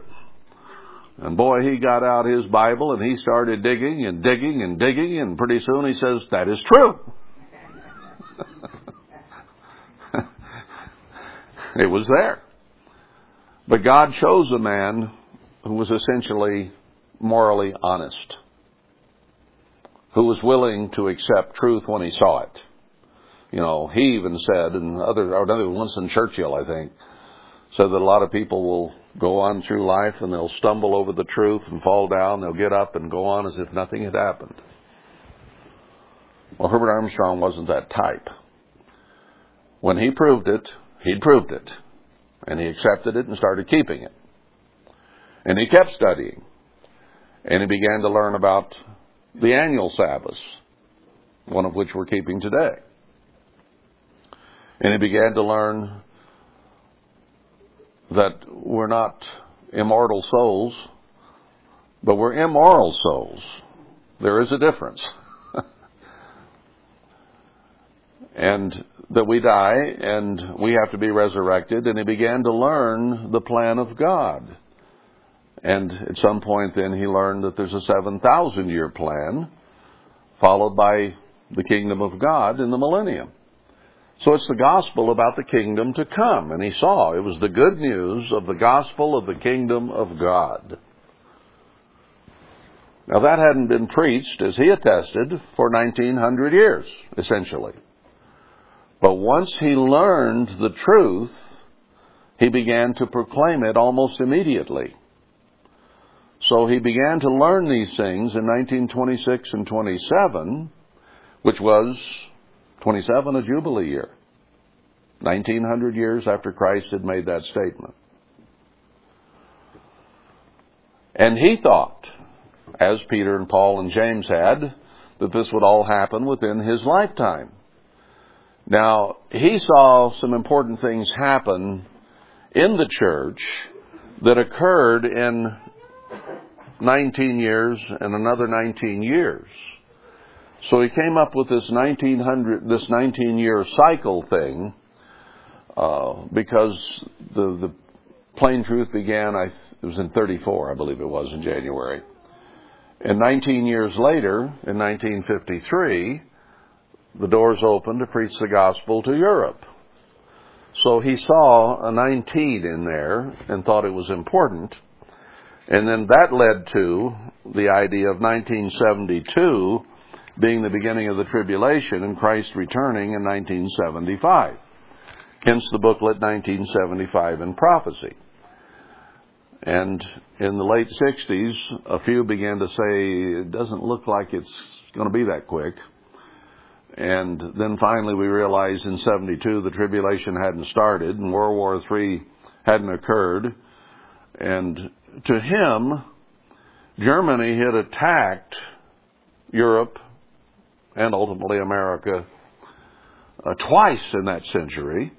And boy, he got out his Bible and he started digging and digging and digging and pretty soon he says, that is true. it was there. But God chose a man who was essentially morally honest, who was willing to accept truth when he saw it. You know, he even said, and other, or another Winston Churchill, I think, said that a lot of people will go on through life and they'll stumble over the truth and fall down, they'll get up and go on as if nothing had happened. Well, Herbert Armstrong wasn't that type. When he proved it, he'd proved it. And he accepted it and started keeping it. And he kept studying. And he began to learn about the annual Sabbaths, one of which we're keeping today. And he began to learn that we're not immortal souls, but we're immoral souls. There is a difference. And that we die and we have to be resurrected, and he began to learn the plan of God. And at some point then he learned that there's a 7,000 year plan followed by the kingdom of God in the millennium. So it's the gospel about the kingdom to come. And he saw it was the good news of the gospel of the kingdom of God. Now that hadn't been preached, as he attested, for 1900 years, essentially. But once he learned the truth, he began to proclaim it almost immediately. So he began to learn these things in 1926 and 27, which was 27 a Jubilee year. 1900 years after Christ had made that statement. And he thought, as Peter and Paul and James had, that this would all happen within his lifetime. Now, he saw some important things happen in the church that occurred in 19 years and another 19 years. So he came up with this 1900, this 19 year cycle thing, uh, because the, the plain truth began, I, it was in 34, I believe it was, in January. And 19 years later, in 1953, the doors opened to preach the gospel to Europe. So he saw a 19 in there and thought it was important. And then that led to the idea of 1972 being the beginning of the tribulation and Christ returning in 1975. Hence the booklet 1975 in Prophecy. And in the late 60s, a few began to say, it doesn't look like it's going to be that quick. And then finally we realized in 72 the tribulation hadn't started and World War III hadn't occurred. And to him, Germany had attacked Europe and ultimately America uh, twice in that century.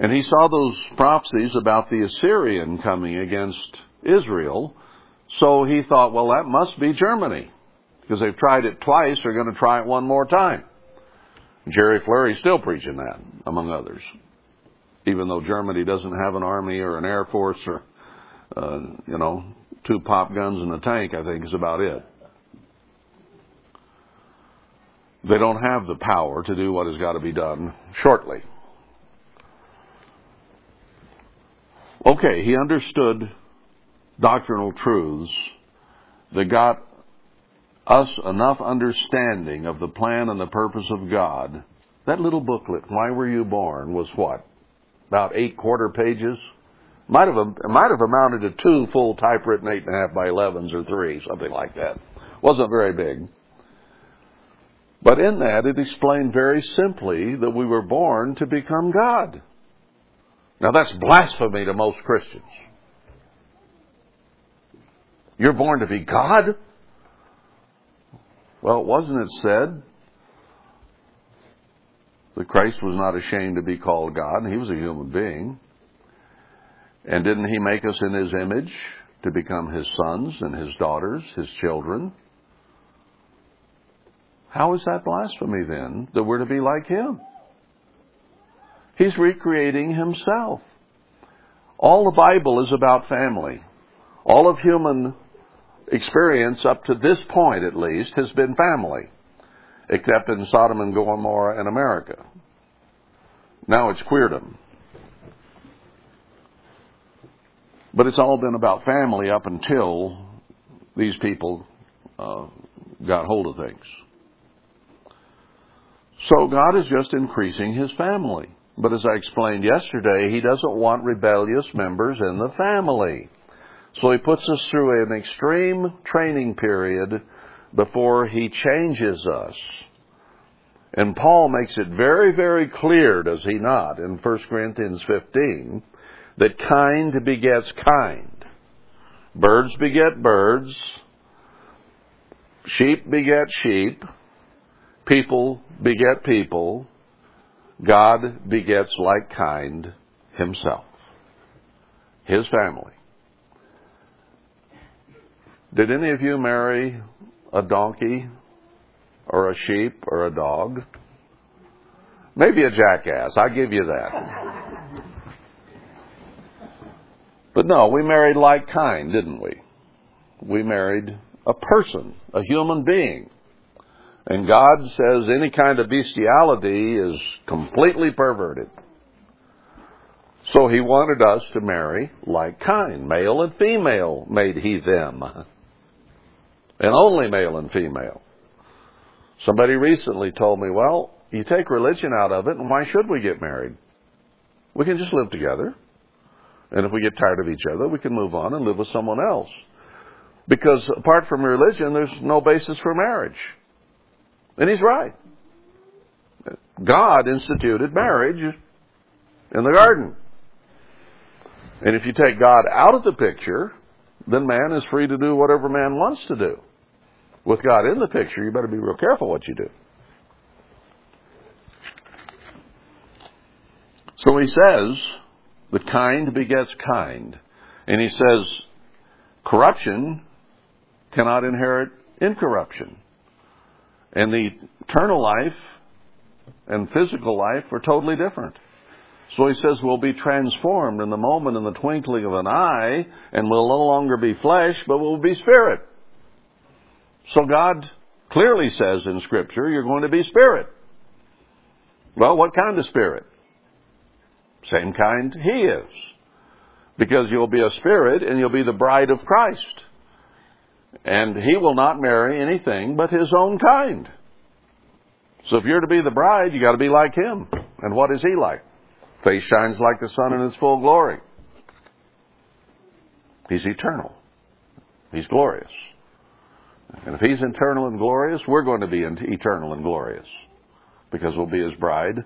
And he saw those prophecies about the Assyrian coming against Israel. So he thought, well, that must be Germany. Because they've tried it twice, they're going to try it one more time. Jerry Flurry's still preaching that, among others. Even though Germany doesn't have an army or an air force or, uh, you know, two pop guns and a tank, I think is about it. They don't have the power to do what has got to be done shortly. Okay, he understood doctrinal truths that got us enough understanding of the plan and the purpose of God. That little booklet, Why Were You Born, was what? About eight quarter pages? Might have, might have amounted to two full typewritten eight and a half by elevens or three, something like that. Wasn't very big. But in that, it explained very simply that we were born to become God. Now that's blasphemy to most Christians. You're born to be God? Well, wasn't it said that Christ was not ashamed to be called God, he was a human being? And didn't he make us in his image to become his sons and his daughters, his children? How is that blasphemy then, that we're to be like him? He's recreating himself. All the Bible is about family. All of human experience up to this point at least has been family, except in Sodom and Gomorrah and America. Now it's queerdom. But it's all been about family up until these people uh, got hold of things. So God is just increasing His family. But as I explained yesterday, He doesn't want rebellious members in the family. So he puts us through an extreme training period before he changes us. And Paul makes it very, very clear, does he not, in 1 Corinthians 15, that kind begets kind. Birds beget birds. Sheep beget sheep. People beget people. God begets like kind himself. His family. Did any of you marry a donkey or a sheep or a dog? Maybe a jackass. I give you that. But no, we married like kind, didn't we? We married a person, a human being. And God says any kind of bestiality is completely perverted. So he wanted us to marry like kind. Male and female made he them and only male and female. Somebody recently told me, well, you take religion out of it, and why should we get married? We can just live together. And if we get tired of each other, we can move on and live with someone else. Because apart from religion, there's no basis for marriage. And he's right. God instituted marriage in the garden. And if you take God out of the picture, then man is free to do whatever man wants to do. With God in the picture, you better be real careful what you do. So he says, the kind begets kind. And he says, corruption cannot inherit incorruption. And the eternal life and physical life are totally different. So he says we'll be transformed in the moment, in the twinkling of an eye, and we'll no longer be flesh, but we'll be spirit. So God clearly says in Scripture, you're going to be spirit. Well, what kind of spirit? Same kind He is. Because you'll be a spirit and you'll be the bride of Christ. And He will not marry anything but His own kind. So if you're to be the bride, you've gotta be like Him. And what is He like? Face shines like the sun in its full glory. He's eternal. He's glorious. And if He's eternal and glorious, we're going to be eternal and glorious. Because we'll be His bride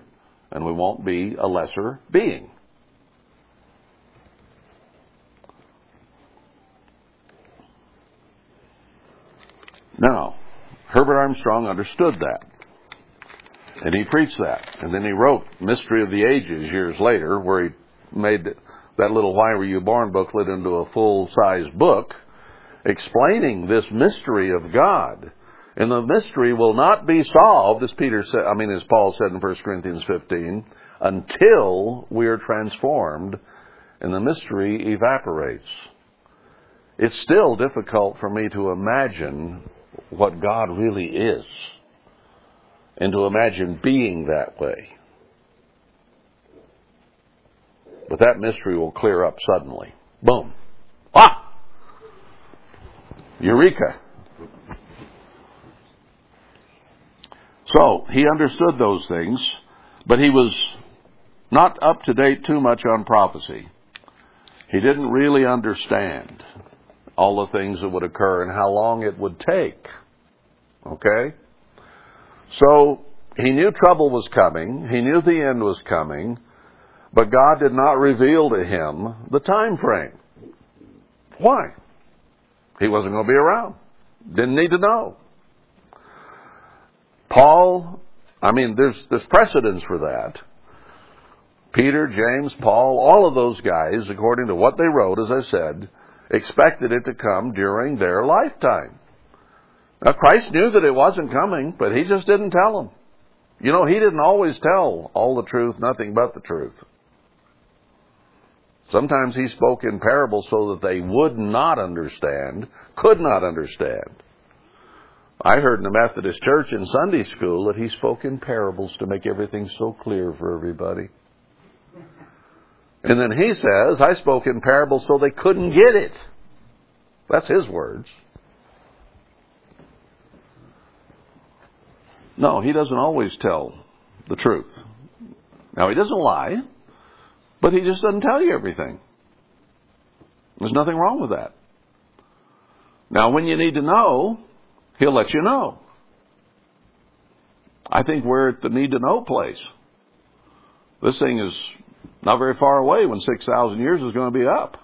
and we won't be a lesser being. Now, Herbert Armstrong understood that. And he preached that. And then he wrote Mystery of the Ages years later, where he made that little Why Were You Born booklet into a full size book explaining this mystery of God. And the mystery will not be solved, as Peter said, I mean, as Paul said in 1 Corinthians 15, until we are transformed and the mystery evaporates. It's still difficult for me to imagine what God really is and to imagine being that way. But that mystery will clear up suddenly. Boom. Eureka. So, he understood those things, but he was not up to date too much on prophecy. He didn't really understand all the things that would occur and how long it would take. Okay? So, he knew trouble was coming. He knew the end was coming. But God did not reveal to him the time frame. Why? He wasn't going to be around. Didn't need to know. Paul, I mean, there's, there's precedence for that. Peter, James, Paul, all of those guys, according to what they wrote, as I said, expected it to come during their lifetime. Now, Christ knew that it wasn't coming, but he just didn't tell them. You know, he didn't always tell all the truth, nothing but the truth. Sometimes he spoke in parables so that they would not understand, could not understand. I heard in the Methodist Church in Sunday school that he spoke in parables to make everything so clear for everybody. And then he says, I spoke in parables so they couldn't get it. That's his words. No, he doesn't always tell the truth. Now, he doesn't lie, but he just doesn't tell you everything. There's nothing wrong with that. Now, when you need to know, he'll let you know. I think we're at the need to know place. This thing is not very far away when 6,000 years is going to be up.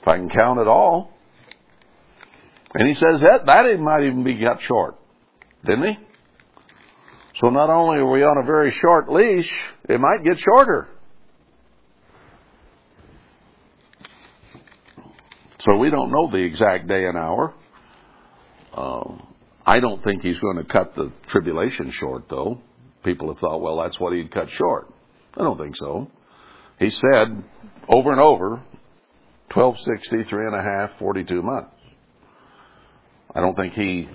If I can count it all. And he says that, that might even be cut short. Didn't he? So not only are we on a very short leash, it might get shorter. So we don't know the exact day and hour. Uh, I don't think he's going to cut the tribulation short, though. People have thought, well, that's what he'd cut short. I don't think so. He said over and over, 1260, three and a half, 42 months. I don't think he,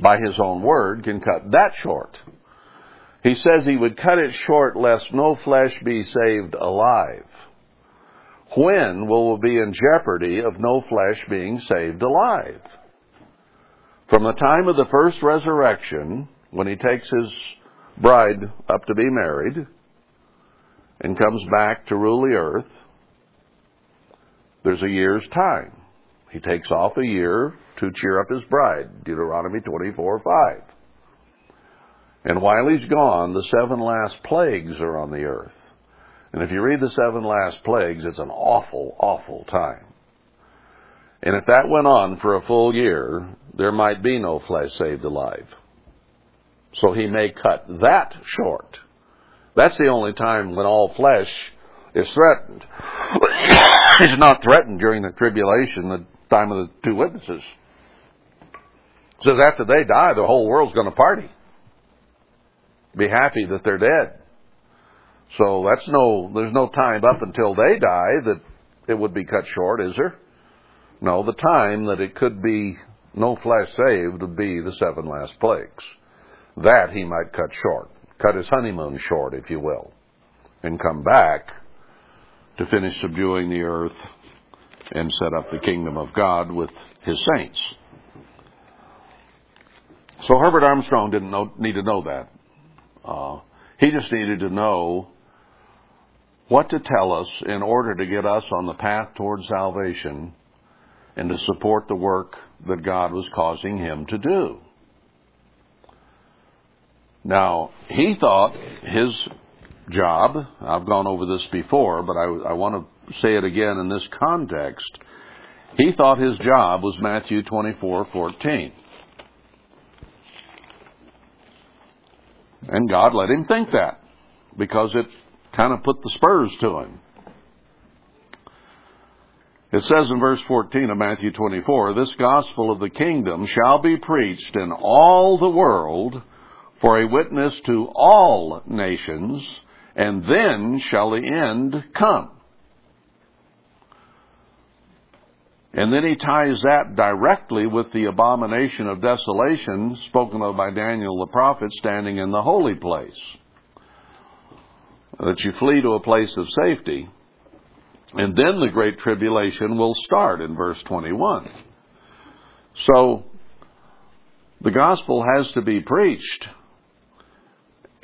by his own word, can cut that short. He says he would cut it short lest no flesh be saved alive. When will we be in jeopardy of no flesh being saved alive? From the time of the first resurrection, when he takes his bride up to be married, and comes back to rule the earth, there's a year's time. He takes off a year to cheer up his bride, Deuteronomy 24 5. And while he's gone, the seven last plagues are on the earth. And if you read the seven last plagues, it's an awful, awful time. And if that went on for a full year, there might be no flesh saved alive. So he may cut that short. That's the only time when all flesh is threatened. it's not threatened during the tribulation, the time of the two witnesses. It says after they die, the whole world's going to party. Be happy that they're dead. So that's no, there's no time up until they die that it would be cut short, is there? No, the time that it could be no flesh saved would be the seven last plagues. That he might cut short. Cut his honeymoon short, if you will. And come back to finish subduing the earth and set up the kingdom of God with his saints. So Herbert Armstrong didn't know, need to know that. Uh, he just needed to know what to tell us in order to get us on the path towards salvation and to support the work that God was causing him to do. Now, he thought his job, I've gone over this before, but I, I want to say it again in this context. He thought his job was Matthew 24:14. And God let him think that because it kind of put the spurs to him. It says in verse 14 of Matthew 24, This gospel of the kingdom shall be preached in all the world for a witness to all nations, and then shall the end come. And then he ties that directly with the abomination of desolation spoken of by Daniel the prophet standing in the holy place. That you flee to a place of safety. And then the great tribulation will start in verse 21. So, the gospel has to be preached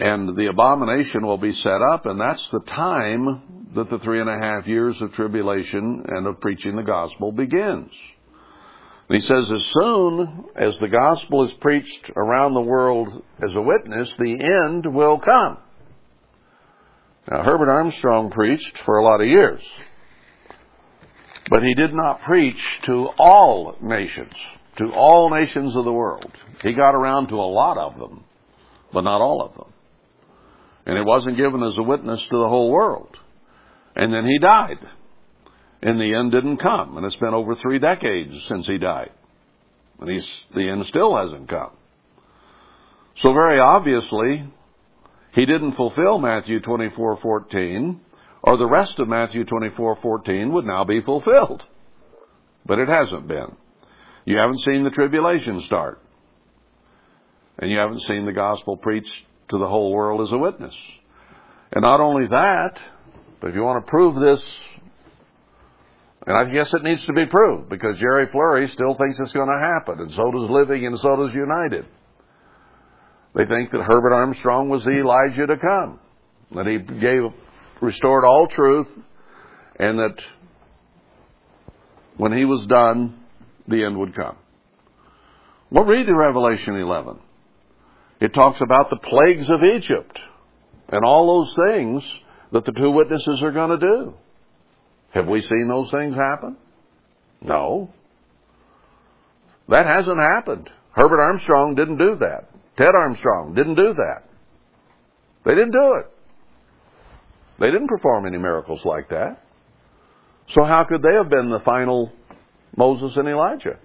and the abomination will be set up, and that's the time that the three and a half years of tribulation and of preaching the gospel begins. And he says, as soon as the gospel is preached around the world as a witness, the end will come. Now, Herbert Armstrong preached for a lot of years, but he did not preach to all nations, to all nations of the world. He got around to a lot of them, but not all of them. And it wasn't given as a witness to the whole world. And then he died. And the end didn't come. And it's been over three decades since he died. And he's, the end still hasn't come. So very obviously, he didn't fulfill Matthew 24:14, or the rest of Matthew 24:14 would now be fulfilled. But it hasn't been. You haven't seen the tribulation start. And you haven't seen the gospel preached to the whole world as a witness. And not only that, but if you want to prove this, and I guess it needs to be proved because Jerry Flurry still thinks it's going to happen, and so does Living, and so does United. They think that Herbert Armstrong was the Elijah to come, that he gave, restored all truth, and that when he was done, the end would come. Well, read the Revelation 11. It talks about the plagues of Egypt and all those things that the two witnesses are going to do. Have we seen those things happen? No. That hasn't happened. Herbert Armstrong didn't do that. Ted Armstrong didn't do that. They didn't do it. They didn't perform any miracles like that. So how could they have been the final Moses and Elijah?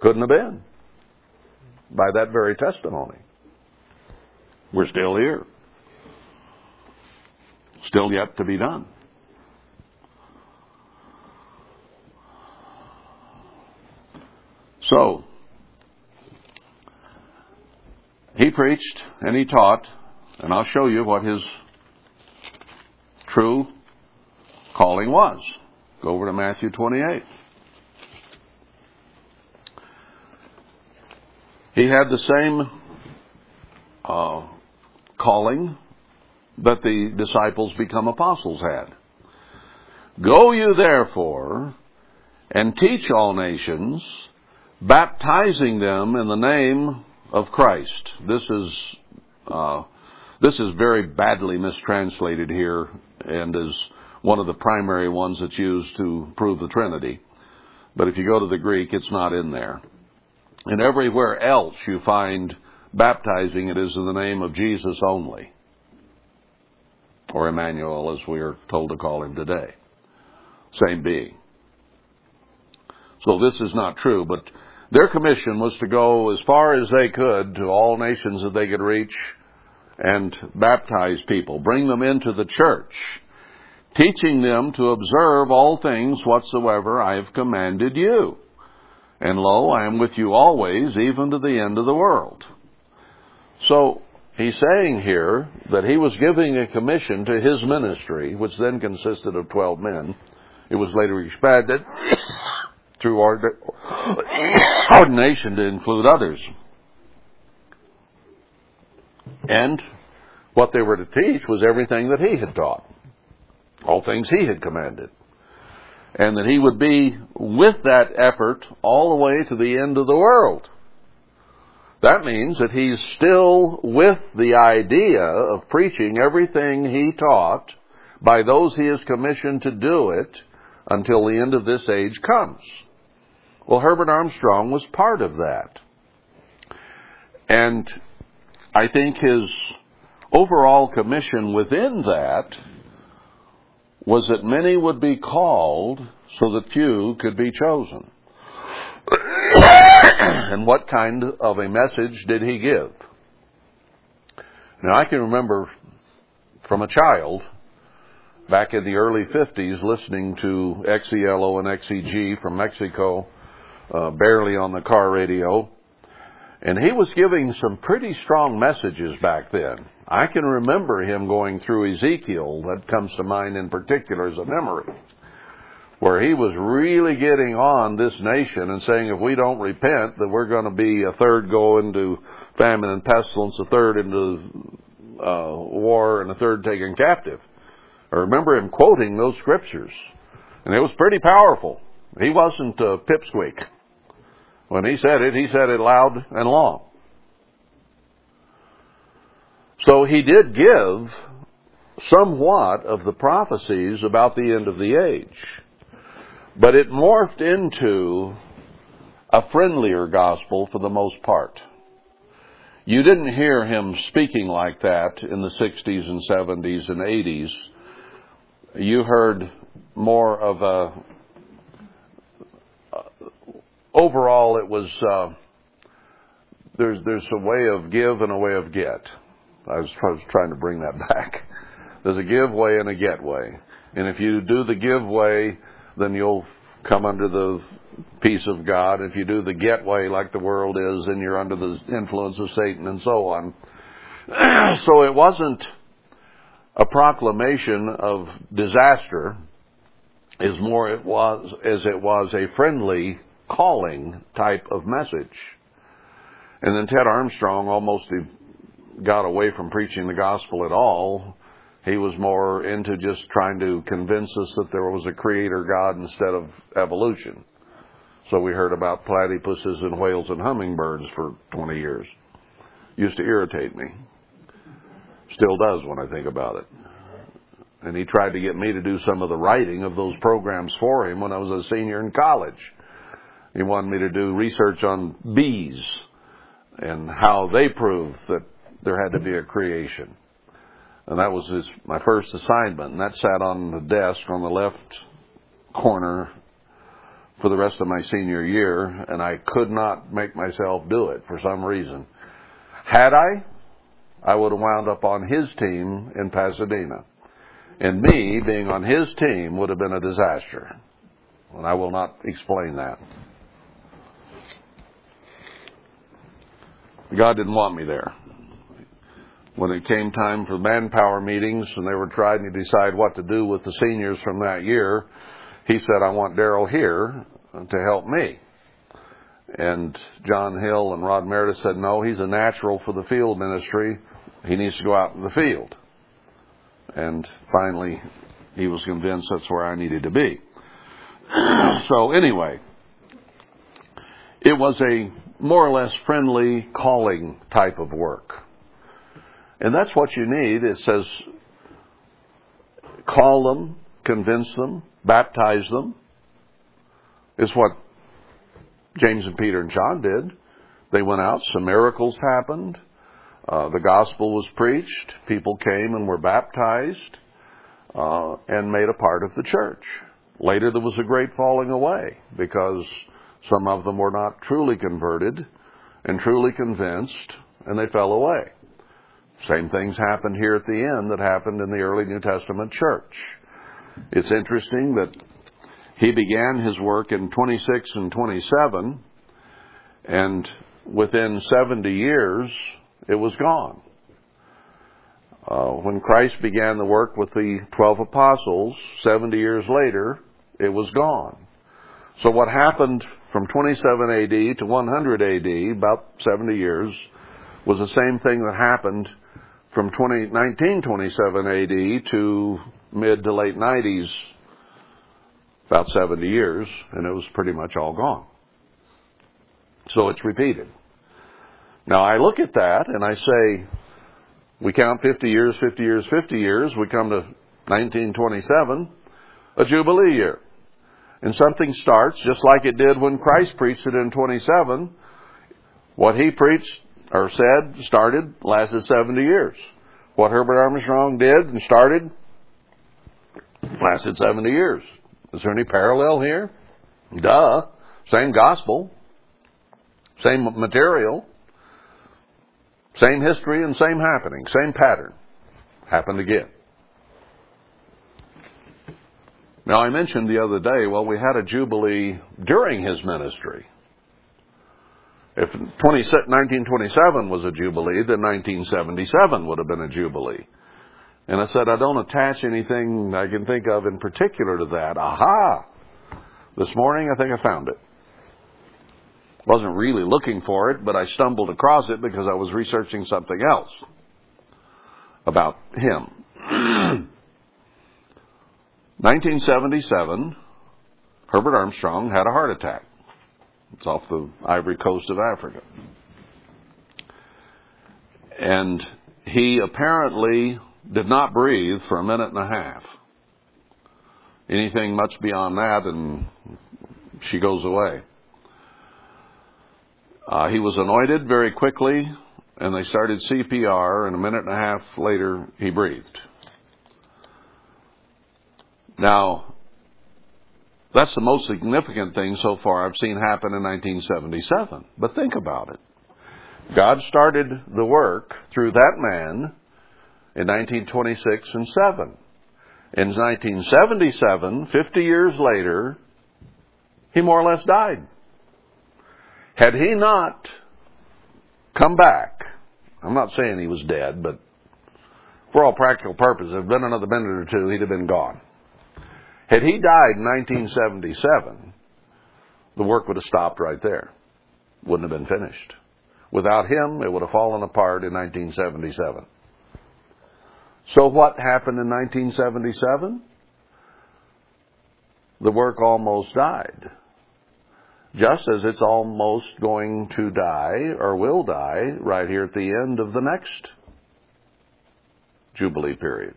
Couldn't have been by that very testimony. We're still here. Still yet to be done. So, he preached and he taught, and I'll show you what his true calling was. Go over to Matthew 28. He had the same uh, calling that the disciples become apostles had. Go you therefore and teach all nations, baptizing them in the name of Christ. This is uh, This is very badly mistranslated here and is one of the primary ones that's used to prove the Trinity. But if you go to the Greek, it's not in there. And everywhere else you find baptizing, it is in the name of Jesus only. Or Emmanuel, as we are told to call him today. Same being. So this is not true, but their commission was to go as far as they could to all nations that they could reach and baptize people, bring them into the church, teaching them to observe all things whatsoever I have commanded you. And lo, I am with you always, even to the end of the world. So, he's saying here that he was giving a commission to his ministry, which then consisted of 12 men. It was later expanded through ordination to include others. And what they were to teach was everything that he had taught, all things he had commanded. And that he would be with that effort all the way to the end of the world. That means that he's still with the idea of preaching everything he taught by those he is commissioned to do it until the end of this age comes. Well, Herbert Armstrong was part of that. And I think his overall commission within that was that many would be called so that few could be chosen. and what kind of a message did he give? Now, I can remember from a child back in the early 50s listening to XELO and XEG from Mexico, uh, barely on the car radio. And he was giving some pretty strong messages back then. I can remember him going through Ezekiel, that comes to mind in particular as a memory, where he was really getting on this nation and saying if we don't repent, that we're going to be a third go into famine and pestilence, a third into uh, war, and a third taken captive. I remember him quoting those scriptures, and it was pretty powerful. He wasn't a pipsqueak. When he said it, he said it loud and long. So he did give somewhat of the prophecies about the end of the age. But it morphed into a friendlier gospel for the most part. You didn't hear him speaking like that in the 60s and 70s and 80s. You heard more of a overall, it was uh, there's there's a way of give and a way of get. I was, I was trying to bring that back. There's a give way and a get way, and if you do the give way, then you'll come under the peace of God. If you do the get way like the world is, then you're under the influence of Satan and so on. so it wasn't a proclamation of disaster as more it was as it was a friendly calling type of message. And then Ted Armstrong almost got away from preaching the gospel at all. He was more into just trying to convince us that there was a creator God instead of evolution. So we heard about platypuses and whales and hummingbirds for 20 years. Used to irritate me. Still does when I think about it. And he tried to get me to do some of the writing of those programs for him when I was a senior in college. He wanted me to do research on bees and how they proved that there had to be a creation. And that was his, my first assignment. And that sat on the desk on the left corner for the rest of my senior year. And I could not make myself do it for some reason. Had I, I would have wound up on his team in Pasadena. And me being on his team would have been a disaster. And I will not explain that. God didn't want me there. When it came time for manpower meetings and they were trying to decide what to do with the seniors from that year, he said, I want Darryl here to help me. And John Hill and Rod Meredith said, no, he's a natural for the field ministry. He needs to go out in the field. And finally, he was convinced that's where I needed to be. so anyway, it was a more or less friendly calling type of work. And that's what you need. It says, call them, convince them, baptize them. Is what James and Peter and John did. They went out, some miracles happened, uh, the gospel was preached, people came and were baptized, uh, and made a part of the church. Later there was a great falling away because some of them were not truly converted and truly convinced, and they fell away. Same things happened here at the end that happened in the early New Testament church. It's interesting that he began his work in 26 and 27, and within 70 years, it was gone. Uh, when Christ began the work with the 12 apostles, 70 years later, it was gone. So what happened from 27 AD to 100 AD, about 70 years, was the same thing that happened from 20, 1927 AD to mid to late 90s, about 70 years, and it was pretty much all gone. So it's repeated. Now I look at that and I say, we count 50 years, 50 years, 50 years, we come to 1927, a Jubilee year. And something starts just like it did when Christ preached it in 27. What he preached or said started lasted 70 years. What Herbert Armstrong did and started lasted 70 years. Is there any parallel here? Duh. Same gospel. Same material. Same history and same happening. Same pattern. Happened again. Now, I mentioned the other day, well, we had a Jubilee during his ministry. If 20, 1927 was a Jubilee, then 1977 would have been a Jubilee. And I said, I don't attach anything I can think of in particular to that. Aha! This morning, I think I found it. Wasn't really looking for it, but I stumbled across it because I was researching something else about him. 1977, Herbert Armstrong had a heart attack. It's off the ivory coast of Africa. And he apparently did not breathe for a minute and a half. Anything much beyond that, and she goes away. Uh, he was anointed very quickly, and they started CPR, and a minute and a half later, he breathed. Now, that's the most significant thing so far I've seen happen in 1977. But think about it. God started the work through that man in 1926 and 7. In 1977, 50 years later, he more or less died. Had he not come back, I'm not saying he was dead, but for all practical purposes, had been another minute or two, he'd have been gone. Had he died in 1977, the work would have stopped right there. Wouldn't have been finished. Without him, it would have fallen apart in 1977. So what happened in 1977? The work almost died. Just as it's almost going to die or will die right here at the end of the next Jubilee period.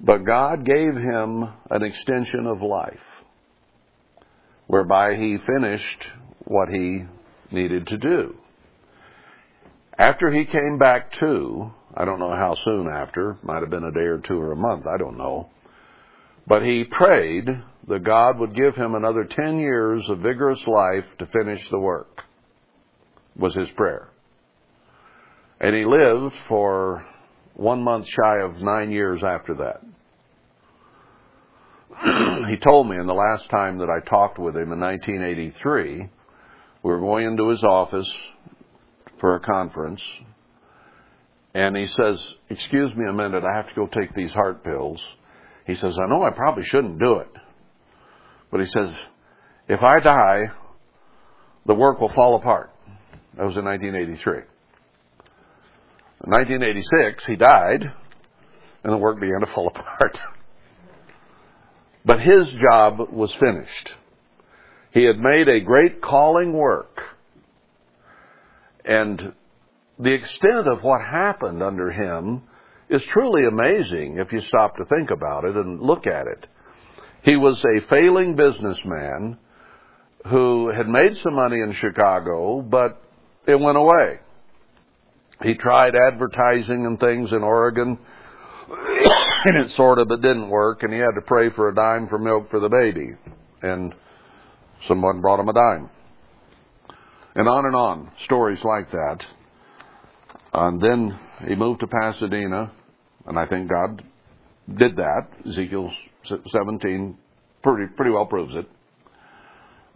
But God gave him an extension of life whereby he finished what he needed to do. After he came back to, I don't know how soon after, might have been a day or two or a month, I don't know. But he prayed that God would give him another 10 years of vigorous life to finish the work, was his prayer. And he lived for one month shy of nine years after that. he told me in the last time that I talked with him in 1983, we were going into his office for a conference, and he says, Excuse me a minute, I have to go take these heart pills. He says, I know I probably shouldn't do it. But he says, If I die, the work will fall apart. That was in 1983. In 1986, he died, and the work began to fall apart. but his job was finished. He had made a great calling work. And the extent of what happened under him is truly amazing if you stop to think about it and look at it. He was a failing businessman who had made some money in Chicago, but it went away. He tried advertising and things in Oregon, and it sort of it didn't work, and he had to pray for a dime for milk for the baby, and someone brought him a dime, and on and on, stories like that. And then he moved to Pasadena, and I think God did that. Ezekiel 17 pretty pretty well proves it.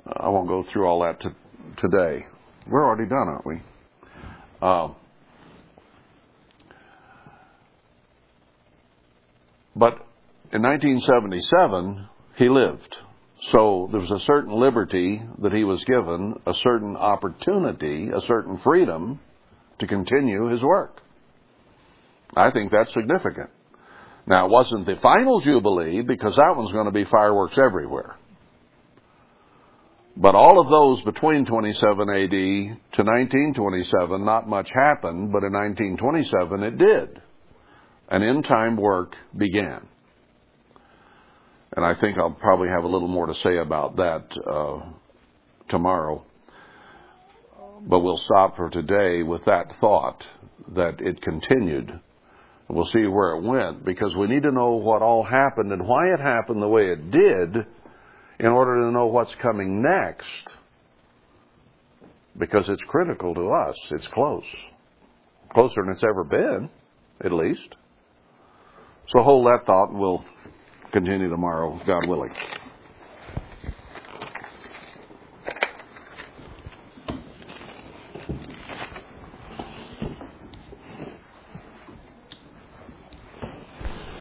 I won't go through all that to, today. We're already done, aren't we? Uh, but in 1977, he lived. So there was a certain liberty that he was given, a certain opportunity, a certain freedom to continue his work. I think that's significant. Now, it wasn't the final Jubilee because that one's going to be fireworks everywhere. But all of those between 27 AD to 1927, not much happened, but in 1927 it did. An end time work began. And I think I'll probably have a little more to say about that uh, tomorrow. But we'll stop for today with that thought that it continued. We'll see where it went because we need to know what all happened and why it happened the way it did in order to know what's coming next because it's critical to us. It's close. Closer than it's ever been, at least. So hold that thought and we'll continue tomorrow, God willing.